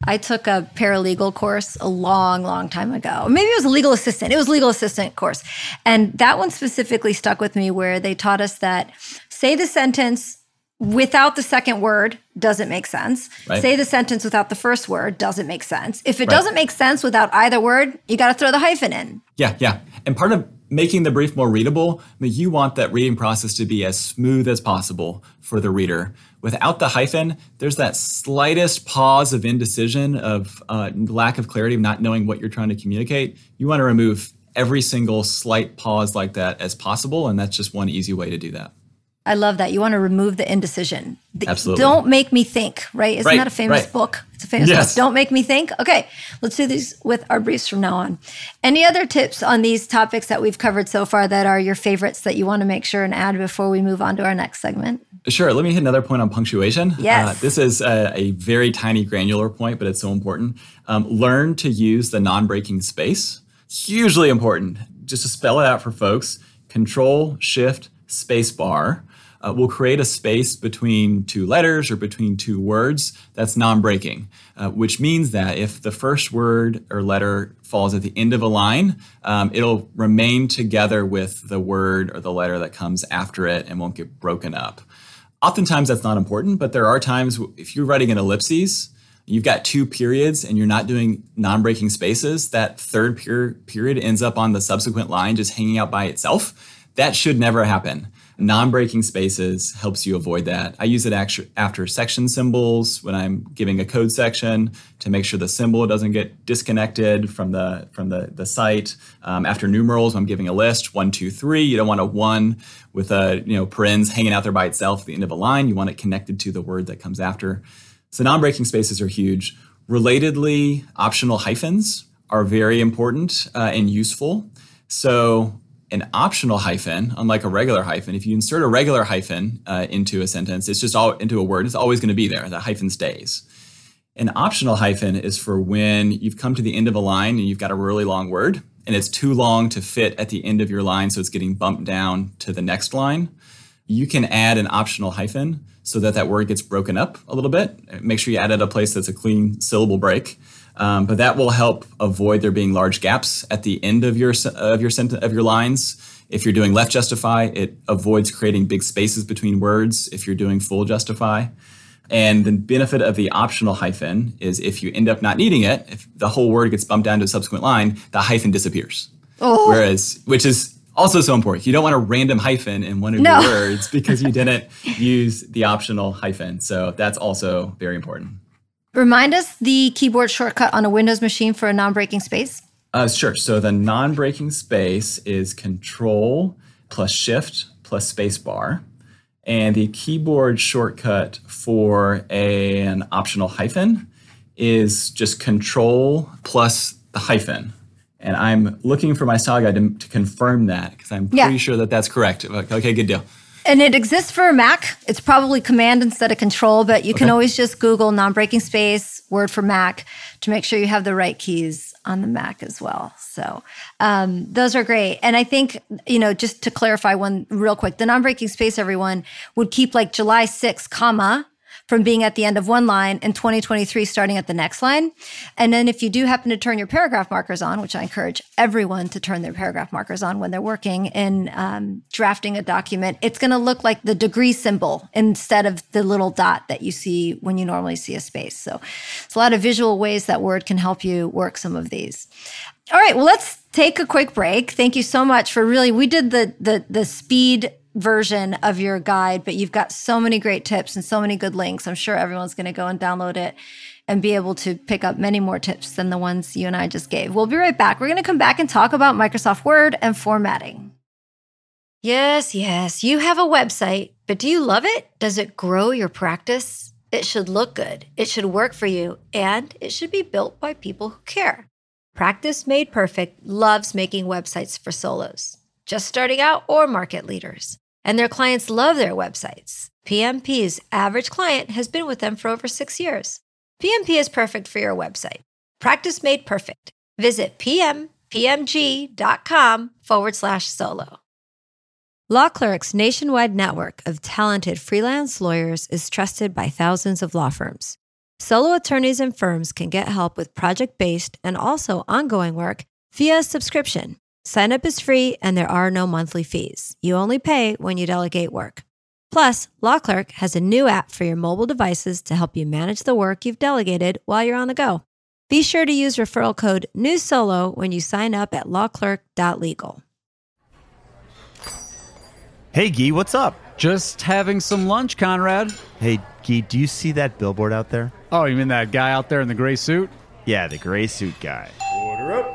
Speaker 3: I took a paralegal course a long, long time ago. Maybe it was a legal assistant. It was legal assistant course. And that one specifically stuck with me where they taught us that say the sentence without the second word doesn't make sense. Right. Say the sentence without the first word doesn't make sense. If it right. doesn't make sense without either word, you got to throw the hyphen in.
Speaker 5: Yeah, yeah. And part of making the brief more readable, I mean, you want that reading process to be as smooth as possible for the reader. Without the hyphen, there's that slightest pause of indecision, of uh, lack of clarity, of not knowing what you're trying to communicate. You want to remove every single slight pause like that as possible, and that's just one easy way to do that.
Speaker 3: I love that. You want to remove the indecision.
Speaker 5: Absolutely.
Speaker 3: Don't make me think, right? Isn't right, that a famous right. book? It's a famous yes. book. Don't make me think. Okay, let's do these with our briefs from now on. Any other tips on these topics that we've covered so far that are your favorites that you want to make sure and add before we move on to our next segment?
Speaker 5: Sure. Let me hit another point on punctuation.
Speaker 3: Yes. Uh,
Speaker 5: this is a, a, very tiny granular point, but it's so important. Um, learn to use the non breaking space. Hugely important. Just to spell it out for folks Control, Shift, Space bar uh, will create a space between two letters or between two words that's non-breaking, uh, which means that if the first word or letter falls at the end of a line, um, it'll remain together with the word or the letter that comes after it and won't get broken up. Oftentimes that's not important, but there are times if you're writing an ellipses, you've got two periods and you're not doing non-breaking spaces, that third per- period ends up on the subsequent line just hanging out by itself. That should never happen. Non-breaking spaces helps you avoid that. I use it after section symbols when I'm giving a code section to make sure the symbol doesn't get disconnected from the from the, the cite. Um, after numerals, I'm giving a list one, two, three. You don't want a one with a you know parens hanging out there by itself at the end of a line. You want it connected to the word that comes after. So non-breaking spaces are huge. Relatedly, optional hyphens are very important uh, and useful. So an optional hyphen, unlike a regular hyphen, if you insert a regular hyphen uh, into a sentence, it's just all into a word, it's always going to be there. The hyphen stays. An optional hyphen is for when you've come to the end of a line and you've got a really long word and it's too long to fit at the end of your line, so it's getting bumped down to the next line. You can add an optional hyphen so that that word gets broken up a little bit. Make sure you add it at a place that's a clean syllable break. Um, but that will help avoid there being large gaps at the end of your of your sentence of your lines. If you're doing left justify, it avoids creating big spaces between words. If you're doing full justify, and the benefit of the optional hyphen is if you end up not needing it, if the whole word gets bumped down to a subsequent line, the hyphen disappears. Oh. Whereas, which is also so important. You don't want a random hyphen in one of no. your words because you didn't use the optional hyphen. So that's also very important.
Speaker 3: Remind us the keyboard shortcut on a Windows machine for a non-breaking space.
Speaker 5: Uh, sure. So the non-breaking space is Control plus Shift plus Spacebar, and the keyboard shortcut for a, an optional hyphen is just Control plus the hyphen. And I'm looking for my style guide to, to confirm that because I'm pretty sure that that's correct. Okay, good deal.
Speaker 3: And it exists for Mac. It's probably command instead of control, but you okay. can always just Google non breaking space word for Mac to make sure you have the right keys on the Mac as well. So um, those are great. And I think, you know, just to clarify one real quick, the non breaking space, everyone would keep like July 6, comma, from being at the end of one line in 2023 starting at the next line. And then if you do happen to turn your paragraph markers on, which I encourage everyone to turn their paragraph markers on when they're working in um, drafting a document, it's going to look like the degree symbol instead of the little dot that you see when you normally see a space. So it's a lot of visual ways that Word can help you work some of these. All right, well, let's take a quick break. Thank you so much for really, we did the the the speed version of your guide, but you've got so many great tips and so many good links. I'm sure everyone's going to go and download it and be able to pick up many more tips than the ones you and I just gave. We'll be right back. We're going to come back and talk about Microsoft Word and formatting. Yes, yes, you have a website, but do you love it? Does it grow your practice? It should look good, it should work for you, and it should be built by people who care. Practice Made Perfect loves making websites for solos, just starting out or market leaders and their clients love their websites. PMP's average client has been with them for over six years. PMP is perfect for your website. Practice made perfect. Visit pmpmg.com forward slash solo. Law Clerk's nationwide network of talented freelance lawyers is trusted by thousands of law firms. Solo attorneys and firms can get help with project based and also ongoing work via subscription. Sign up is free and there are no monthly fees. You only pay when you delegate work. Plus, Law Clerk has a new app for your mobile devices to help you manage the work you've delegated while you're on the go. Be sure to use referral code NEWSOLO when you sign up at lawclerk.legal.
Speaker 4: Hey, Gee, what's up?
Speaker 6: Just having some lunch, Conrad.
Speaker 4: Hey, Gee, do you see that billboard out there?
Speaker 6: Oh, you mean that guy out there in the gray suit?
Speaker 4: Yeah, the gray suit guy.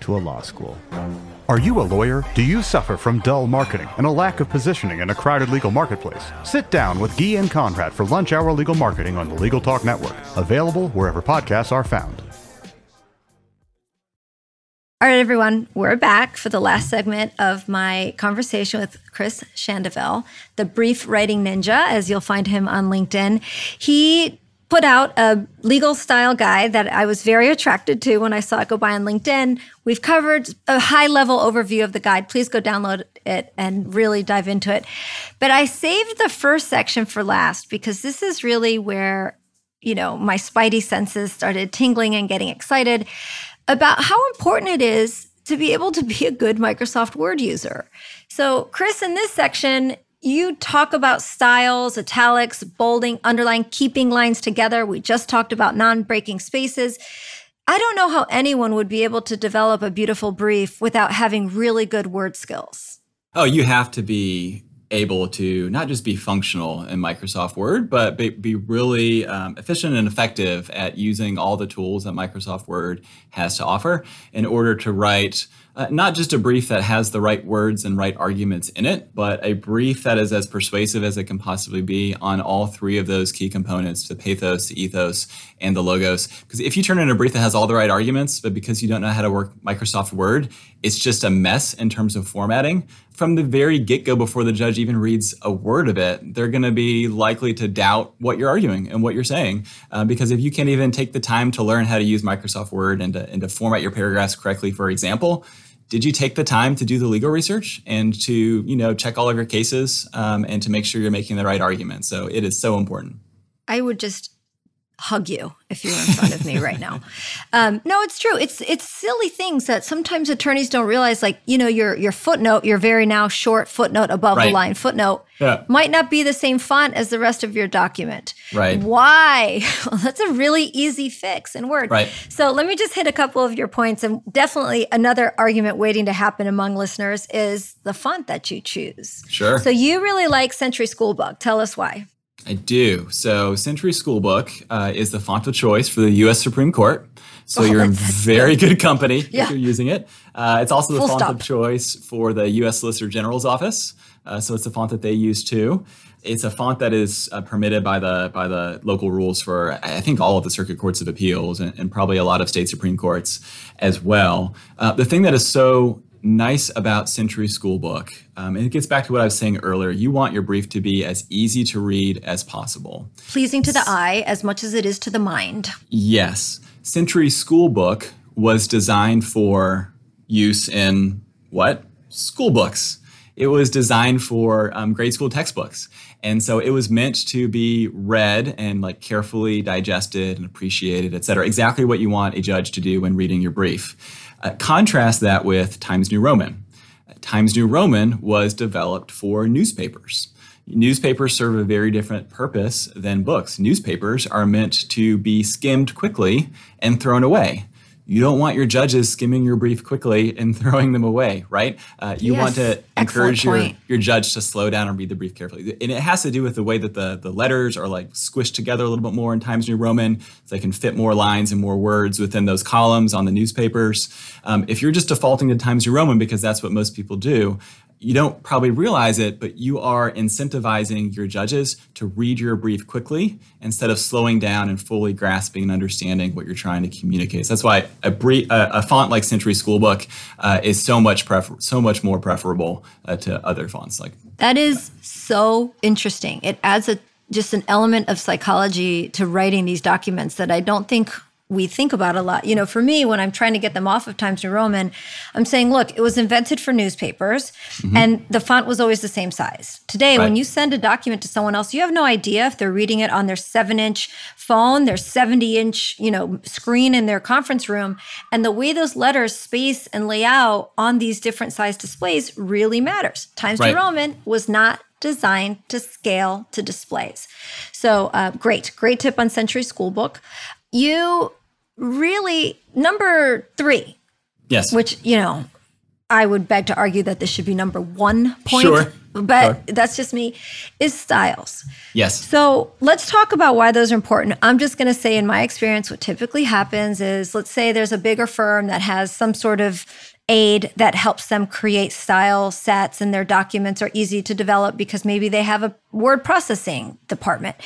Speaker 4: to a law school.
Speaker 7: Are you a lawyer? Do you suffer from dull marketing and a lack of positioning in a crowded legal marketplace? Sit down with Gyi and Conrad for Lunch Hour Legal Marketing on the Legal Talk Network, available wherever podcasts are found.
Speaker 3: All right, everyone, we're back for the last segment of my conversation with Chris Schandevel, the brief writing ninja, as you'll find him on LinkedIn. He put out a legal style guide that I was very attracted to when I saw it go by on LinkedIn. We've covered a high level overview of the guide. Please go download it and really dive into it. But I saved the first section for last because this is really where, you know, my spidey senses started tingling and getting excited about how important it is to be able to be a good Microsoft Word user. So, Chris, in this section, you talk about styles, italics, bolding, underline, keeping lines together. We just talked about non breaking spaces. I don't know how anyone would be able to develop a beautiful brief without having really good word skills.
Speaker 5: Oh, you have to be able to not just be functional in Microsoft Word, but be, be really um, efficient and effective at using all the tools that Microsoft Word has to offer in order to write uh, not just a brief that has the right words and right arguments in it, but a brief that is as persuasive as it can possibly be on all three of those key components the pathos, the ethos, and the logos. Because if you turn in a brief that has all the right arguments, but because you don't know how to work Microsoft Word, it's just a mess in terms of formatting. From the very get go, before the judge even reads a word of it, they're going to be likely to doubt what you're arguing and what you're saying. Uh, because if you can't even take the time to learn how to use Microsoft Word and to, and to format your paragraphs correctly, for example, did you take the time to do the legal research and to you know check all of your cases um, and to make sure you're making the right argument? So it is so important.
Speaker 3: I would just hug you if you were in front of me right now. Um, no, it's true. It's it's silly things that sometimes attorneys don't realize. Like you know, your your footnote, your very now short footnote above right. the line footnote, yeah. might not be the same font as the rest of your document.
Speaker 5: Right?
Speaker 3: Why? Well, that's a really easy fix in Word.
Speaker 5: Right.
Speaker 3: So let me just hit a couple of your points, and definitely another argument waiting to happen among listeners is the font that you choose.
Speaker 5: Sure.
Speaker 3: So you really like Century Schoolbook. Tell us why.
Speaker 5: I do. So Century Schoolbook uh, is the font of choice for the U.S. Supreme Court. So oh, you're in very good, company yeah. if you're using it. Uh, it's also the Full font stop. of choice for the U.S. Solicitor General's office. Uh, so it's the font that they use too. It's a font that is uh, permitted by the by the local rules for I think all of the circuit courts of appeals and, and probably a lot of state supreme courts as well. Uh, the thing that is so nice about Century Schoolbook, um, and it gets back to what I was saying earlier, you want your brief to be as easy to read as possible.
Speaker 3: Pleasing to the eye as much as it is to the mind.
Speaker 5: Yes. Century Schoolbook was designed for use in what? School books. It was designed for um, grade school textbooks. And so it was meant to be read and like carefully digested and appreciated, et cetera. Exactly what you want a judge to do when reading your brief. Uh, contrast that with Times New Roman. Times New Roman was developed for newspapers. Newspapers serve a very different purpose than books. Newspapers are meant to be skimmed quickly and thrown away you don't want your judges skimming your brief quickly and throwing them away, right? Uh, you yes, want to encourage your, your judge to slow down and read the brief carefully. And it has to do with the way that the, the letters are like squished together a little bit more in Times New Roman, so they can fit more lines and more words within those columns on the newspapers. Um, if you're just defaulting to Times New Roman because that's what most people do, you don't probably realize it, but you are incentivizing your judges to read your brief quickly instead of slowing down and fully grasping and understanding what you're trying to communicate. So that's why a, brief, a, a font like Century Schoolbook uh, is so much prefer- so much more preferable uh, to other fonts. Like
Speaker 3: that is so interesting. It adds a just an element of psychology to writing these documents that I don't think we think about a lot. You know, for me, when I'm trying to get them off of Times New Roman, I'm saying, look, it was invented for newspapers mm-hmm. and the font was always the same size. Today, right. when you send a document to someone else, you have no idea if they're reading it on their seven inch phone, their 70 inch, you know, screen in their conference room. And the way those letters space and lay out on these different size displays really matters. Times right. New Roman was not designed to scale to displays. So, uh, great, great tip on Century Schoolbook you really number three.
Speaker 5: Yes.
Speaker 3: Which, you know, I would beg to argue that this should be number one point.
Speaker 5: Sure.
Speaker 3: But
Speaker 5: sure.
Speaker 3: that's just me, is styles.
Speaker 5: Yes.
Speaker 3: So let's talk about why those are important. I'm just going to say, in my experience, what typically happens is let's say there's a bigger firm that has some sort of aid that helps them create style sets and their documents are easy to develop because maybe they have a word processing department.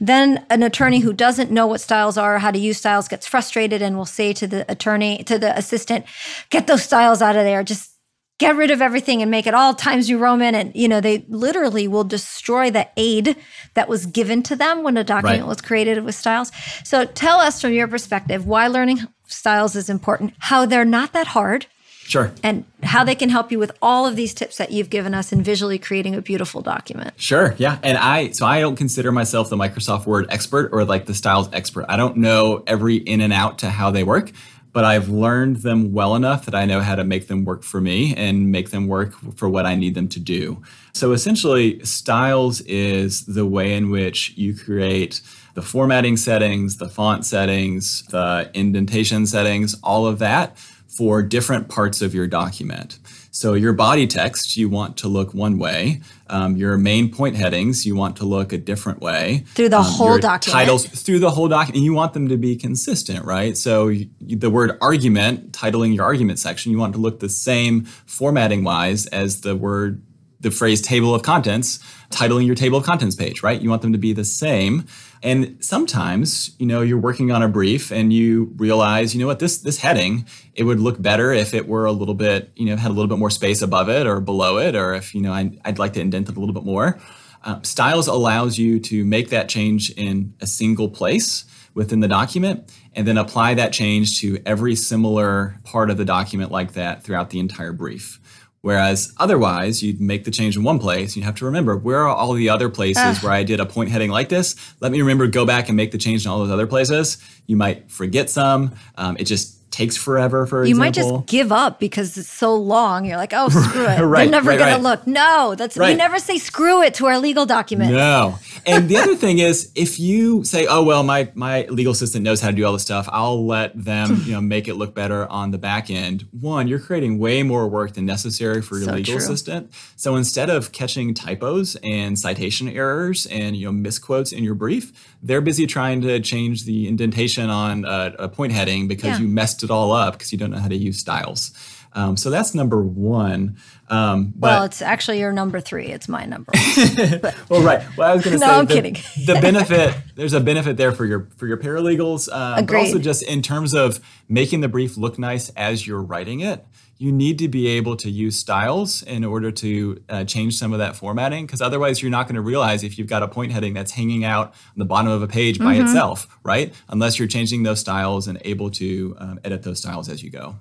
Speaker 3: Then an attorney who doesn't know what styles are, how to use styles gets frustrated and will say to the attorney to the assistant, "Get those styles out of there. Just get rid of everything and make it all Times New Roman." And you know, they literally will destroy the aid that was given to them when a document right. was created with styles. So tell us from your perspective why learning styles is important, how they're not that hard
Speaker 5: Sure.
Speaker 3: And how they can help you with all of these tips that you've given us in visually creating a beautiful document.
Speaker 5: Sure. Yeah. And I, so I don't consider myself the Microsoft Word expert or like the styles expert. I don't know every in and out to how they work, but I've learned them well enough that I know how to make them work for me and make them work for what I need them to do. So essentially, styles is the way in which you create the formatting settings, the font settings, the indentation settings, all of that for different parts of your document. So your body text you want to look one way. Um, your main point headings you want to look a different way.
Speaker 3: Through the
Speaker 5: Um,
Speaker 3: whole document.
Speaker 5: Titles through the whole document. And you want them to be consistent, right? So you, the word argument, titling your argument section, you want to look the same formatting wise as the word the phrase table of contents, titling your table of contents page, right? You want them to be the same. And sometimes, you know, you're working on a brief and you realize, you know what, this this heading, it would look better if it were a little bit, you know, had a little bit more space above it or below it, or if, you know, I, I'd like to indent it a little bit more. Um, Styles allows you to make that change in a single place within the document and then apply that change to every similar part of the document like that throughout the entire brief. Whereas otherwise, you'd make the change in one place. You'd have to remember where are all the other places where I did a point heading like this. Let me remember, go back and make the change in all those other places. You might forget some. Um, it just takes forever, for
Speaker 3: You
Speaker 5: example.
Speaker 3: might just give up because it's so long. You're like, oh, screw it.
Speaker 5: Right,
Speaker 3: They're never
Speaker 5: right,
Speaker 3: going
Speaker 5: right.
Speaker 3: to look. No, that's we
Speaker 5: Right.
Speaker 3: never say screw it to our legal documents.
Speaker 5: No. And the other thing is, if you say, "Oh well, my my legal assistant knows how to do all this stuff," I'll let them, you know, make it look better on the back end. One, you're creating way more work than necessary for your
Speaker 3: So
Speaker 5: legal
Speaker 3: true.
Speaker 5: assistant. So instead of catching typos and citation errors and you know misquotes in your brief, they're busy trying to change the indentation on a, a point heading because
Speaker 3: Yeah.
Speaker 5: you messed it all up because you don't know how to use styles. Um, so that's number one. Um, but
Speaker 3: Well, it's actually your number three. It's my number one.
Speaker 5: well, right. Well, I was going to
Speaker 3: No,
Speaker 5: say
Speaker 3: I'm
Speaker 5: the,
Speaker 3: kidding.
Speaker 5: the benefit. There's a benefit there for your for your paralegals, uh, but also just in terms of making the brief look nice as you're writing it. You need to be able to use styles in order to uh, change some of that formatting, because otherwise you're not going to realize if you've got a point heading that's hanging out on the bottom of a page by
Speaker 3: Mm-hmm.
Speaker 5: itself, right? Unless you're changing those styles and able to um, edit those styles as you go.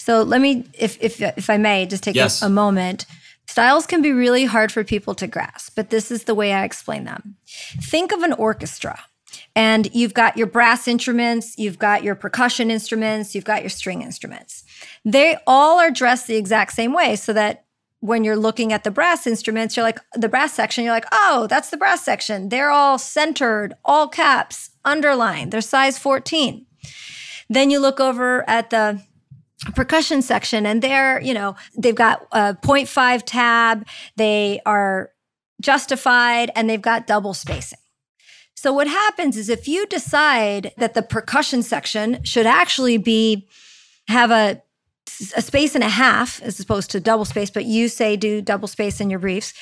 Speaker 3: So let me, if if if I may, just take a- a, moment. Styles can be really hard for people to grasp, but this is the way I explain them. Think of an orchestra, and you've got your brass instruments, you've got your percussion instruments, you've got your string instruments. They all are dressed the exact same way, so that when you're looking at the brass instruments, you're like the brass section, you're like, oh, that's the brass section. They're all centered, all caps, underlined. They're size 14. Then you look over at the percussion section and they're you know they've got a 0.5 tab they are justified and they've got double spacing so what happens is if you decide that the percussion section should actually be have a a space and a half as opposed to double space, but you say do double space in your briefs.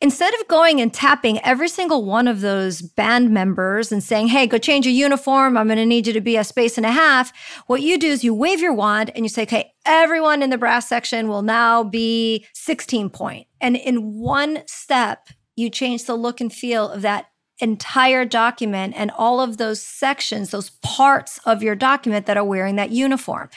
Speaker 3: Instead of going and tapping every single one of those band members and saying, hey, go change your uniform, I'm going to need you to be a space and a half, what you do is you wave your wand and you say, okay, everyone in the brass section will now be 16 point. And in one step, you change the look and feel of that entire document and all of those sections, those parts of your document that are wearing that uniform.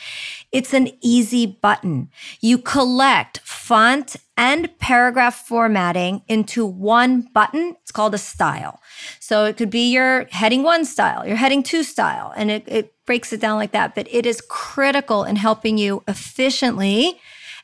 Speaker 3: It's an easy button. You collect font and paragraph formatting into one button. It's called a style. So it could be your heading one style, your heading two style, and it, it breaks it down like that. But it is critical in helping you efficiently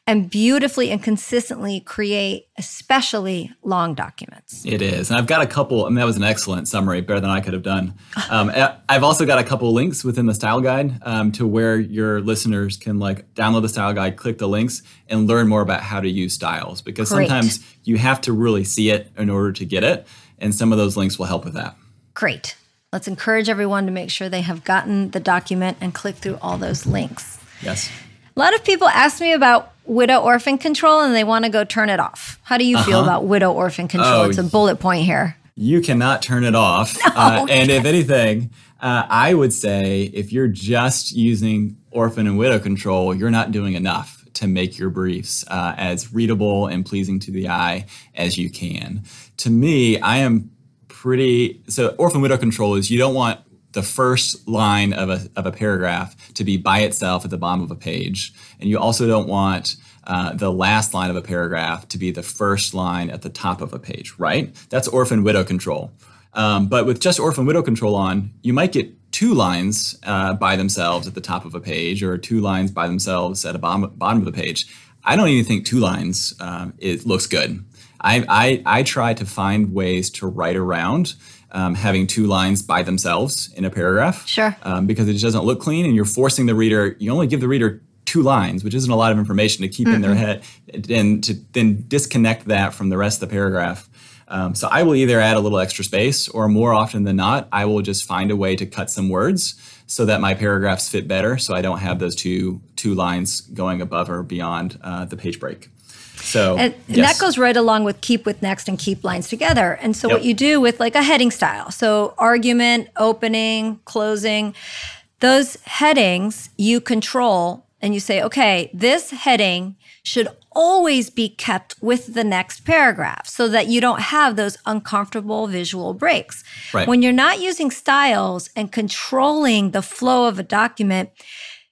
Speaker 3: and beautifully and consistently create especially long documents.
Speaker 5: It is. And I've got a couple, I mean, that was an excellent summary, better than I could have done. Um, I've also got a couple links within the style guide um, to where your listeners can like download the style guide, click the links, and learn more about how to use styles because
Speaker 3: Great.
Speaker 5: sometimes you have to really see it in order to get it. And some of those links will help with that.
Speaker 3: Great. Let's encourage everyone to make sure they have gotten the document and click through all those links.
Speaker 5: Yes.
Speaker 3: A lot of people ask me about widow orphan control and they want to go turn it off. How do you feel about widow orphan control?
Speaker 5: Oh,
Speaker 3: it's a bullet point here.
Speaker 5: You cannot turn it off. uh, and if anything, uh, I would say if you're just using orphan and widow control, you're not doing enough to make your briefs uh, as readable and pleasing to the eye as you can. To me, I am pretty so orphan widow control is you don't want the first line of a, of a paragraph to be by itself at the bottom of a page. And you also don't want uh, the last line of a paragraph to be the first line at the top of a page, right? That's orphan widow control. Um, but with just orphan widow control on, you might get two lines uh, by themselves at the top of a page or two lines by themselves at a bottom, bottom of the page. I don't even think two lines um, it looks good. I, I, I try to find ways to write around um, having two lines by themselves in a paragraph.
Speaker 3: Sure.
Speaker 5: Um, because it just doesn't look clean and you're forcing the reader, you only give the reader two lines, which isn't a lot of information to keep mm-hmm. in their head, and to then disconnect that from the rest of the paragraph. Um, so I will either add a little extra space, or more often than not, I will just find a way to cut some words so that my paragraphs fit better, so I don't have those two two lines going above or beyond uh, the page break. So
Speaker 3: and, yes. that goes right along with keep with next and keep lines together. And so yep. what you do with like a heading style, so argument, opening, closing, those headings you control and you say, okay, this heading should always be kept with the next paragraph so that you don't have those uncomfortable visual breaks. Right. When you're not using styles and controlling the flow of a document,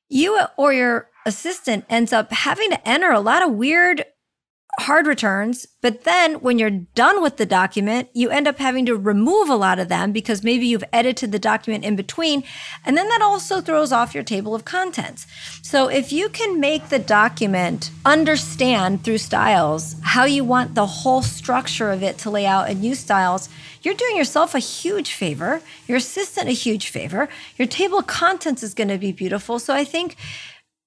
Speaker 3: you or your assistant ends up having to enter a lot of weird hard returns, but then when you're done with the document, you end up having to remove a lot of them because maybe you've edited the document in between. And then that also throws off your table of contents. So if you can make the document understand through styles how you want the whole structure of it to lay out and use styles, you're doing yourself a huge favor, your assistant a huge favor. Your table of contents is going to be beautiful. So I think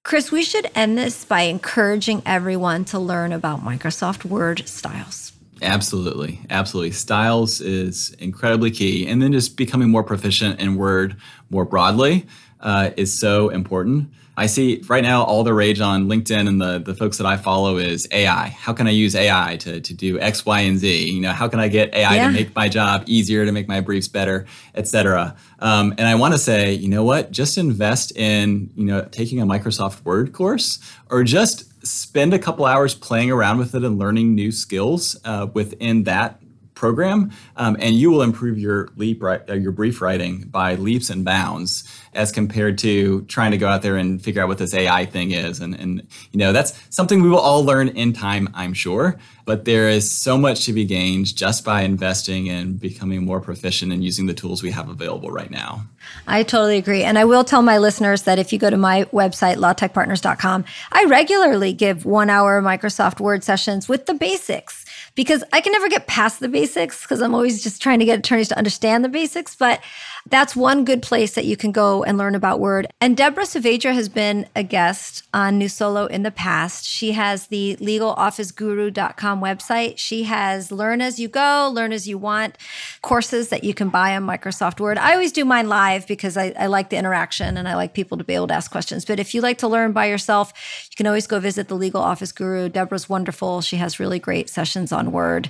Speaker 3: Chris, we should end this by encouraging everyone to learn about Microsoft Word styles.
Speaker 5: Absolutely. Absolutely. Styles is incredibly key. And then just becoming more proficient in Word more broadly uh, is so important. I see right now all the rage on LinkedIn and the, the folks that I follow is AI. How can I use AI to, to do X, Y, and Z? You know, how can I get AI yeah. to make my job easier, to make my briefs better, et cetera? Um, and I want to say, you know what? Just invest in, you know, taking a Microsoft Word course or just spend a couple hours playing around with it and learning new skills uh, within that program, um, and you will improve your leap uh, your brief writing by leaps and bounds as compared to trying to go out there and figure out what this AI thing is. And, and you know that's something we will all learn in time, I'm sure. But there is so much to be gained just by investing and becoming more proficient and using the tools we have available right now.
Speaker 3: I totally agree. And I will tell my listeners that if you go to my website, lawtechpartners.com, I regularly give one hour Microsoft Word sessions with the basics because I can never get past the basics because I'm always just trying to get attorneys to understand the basics. But that's one good place that you can go and learn about Word. And Deborah Savadra has been a guest on New Solo in the past. She has the legalofficeguru.com website. She has Learn As You Go, Learn As You Want courses that you can buy on Microsoft Word. I always do mine live because I, I like the interaction and I like people to be able to ask questions. But if you like to learn by yourself, you can always go visit the Legal Office Guru. Deborah's wonderful. She has really great sessions on Word.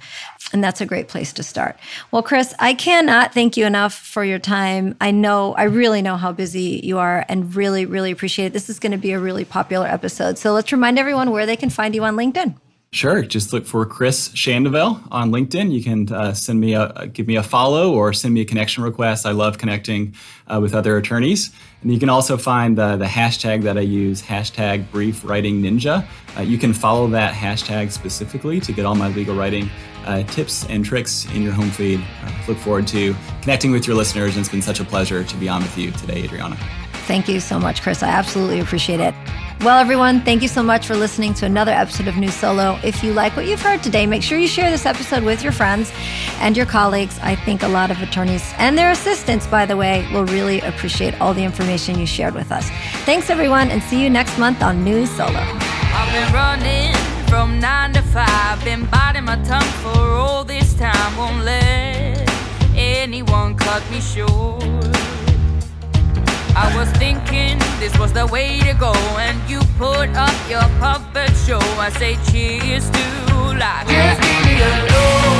Speaker 3: And that's a great place to start. Well, Chris, I cannot thank you enough for your time time. I know, I really know how busy you are and really, really appreciate it. This is going to be a really popular episode. So let's remind everyone where they can find you on LinkedIn.
Speaker 5: Sure. Just look for Chris Schandevel on LinkedIn. You can uh, send me a give me a follow or send me a connection request. I love connecting uh, with other attorneys. And you can also find the, the hashtag that I use, hashtag Brief Writing Ninja. Uh, you can follow that hashtag specifically to get all my legal writing uh, tips and tricks in your home feed. Uh, look forward to connecting with your listeners, and it's been such a pleasure to be on with you today, Adriana.
Speaker 3: Thank you so much, Chris. I absolutely appreciate it. Well, everyone, thank you so much for listening to another episode of New Solo. If you like what you've heard today, make sure you share this episode with your friends and your colleagues. I think a lot of attorneys and their assistants, by the way, will really appreciate all the information you shared with us. Thanks, everyone, and see you next month on New Solo from nine to five. Been biting my tongue for all this time. Won't let anyone cut me short. I was thinking this was the way to go, and you put up your puppet show. I say cheers to life. Just leave me alone.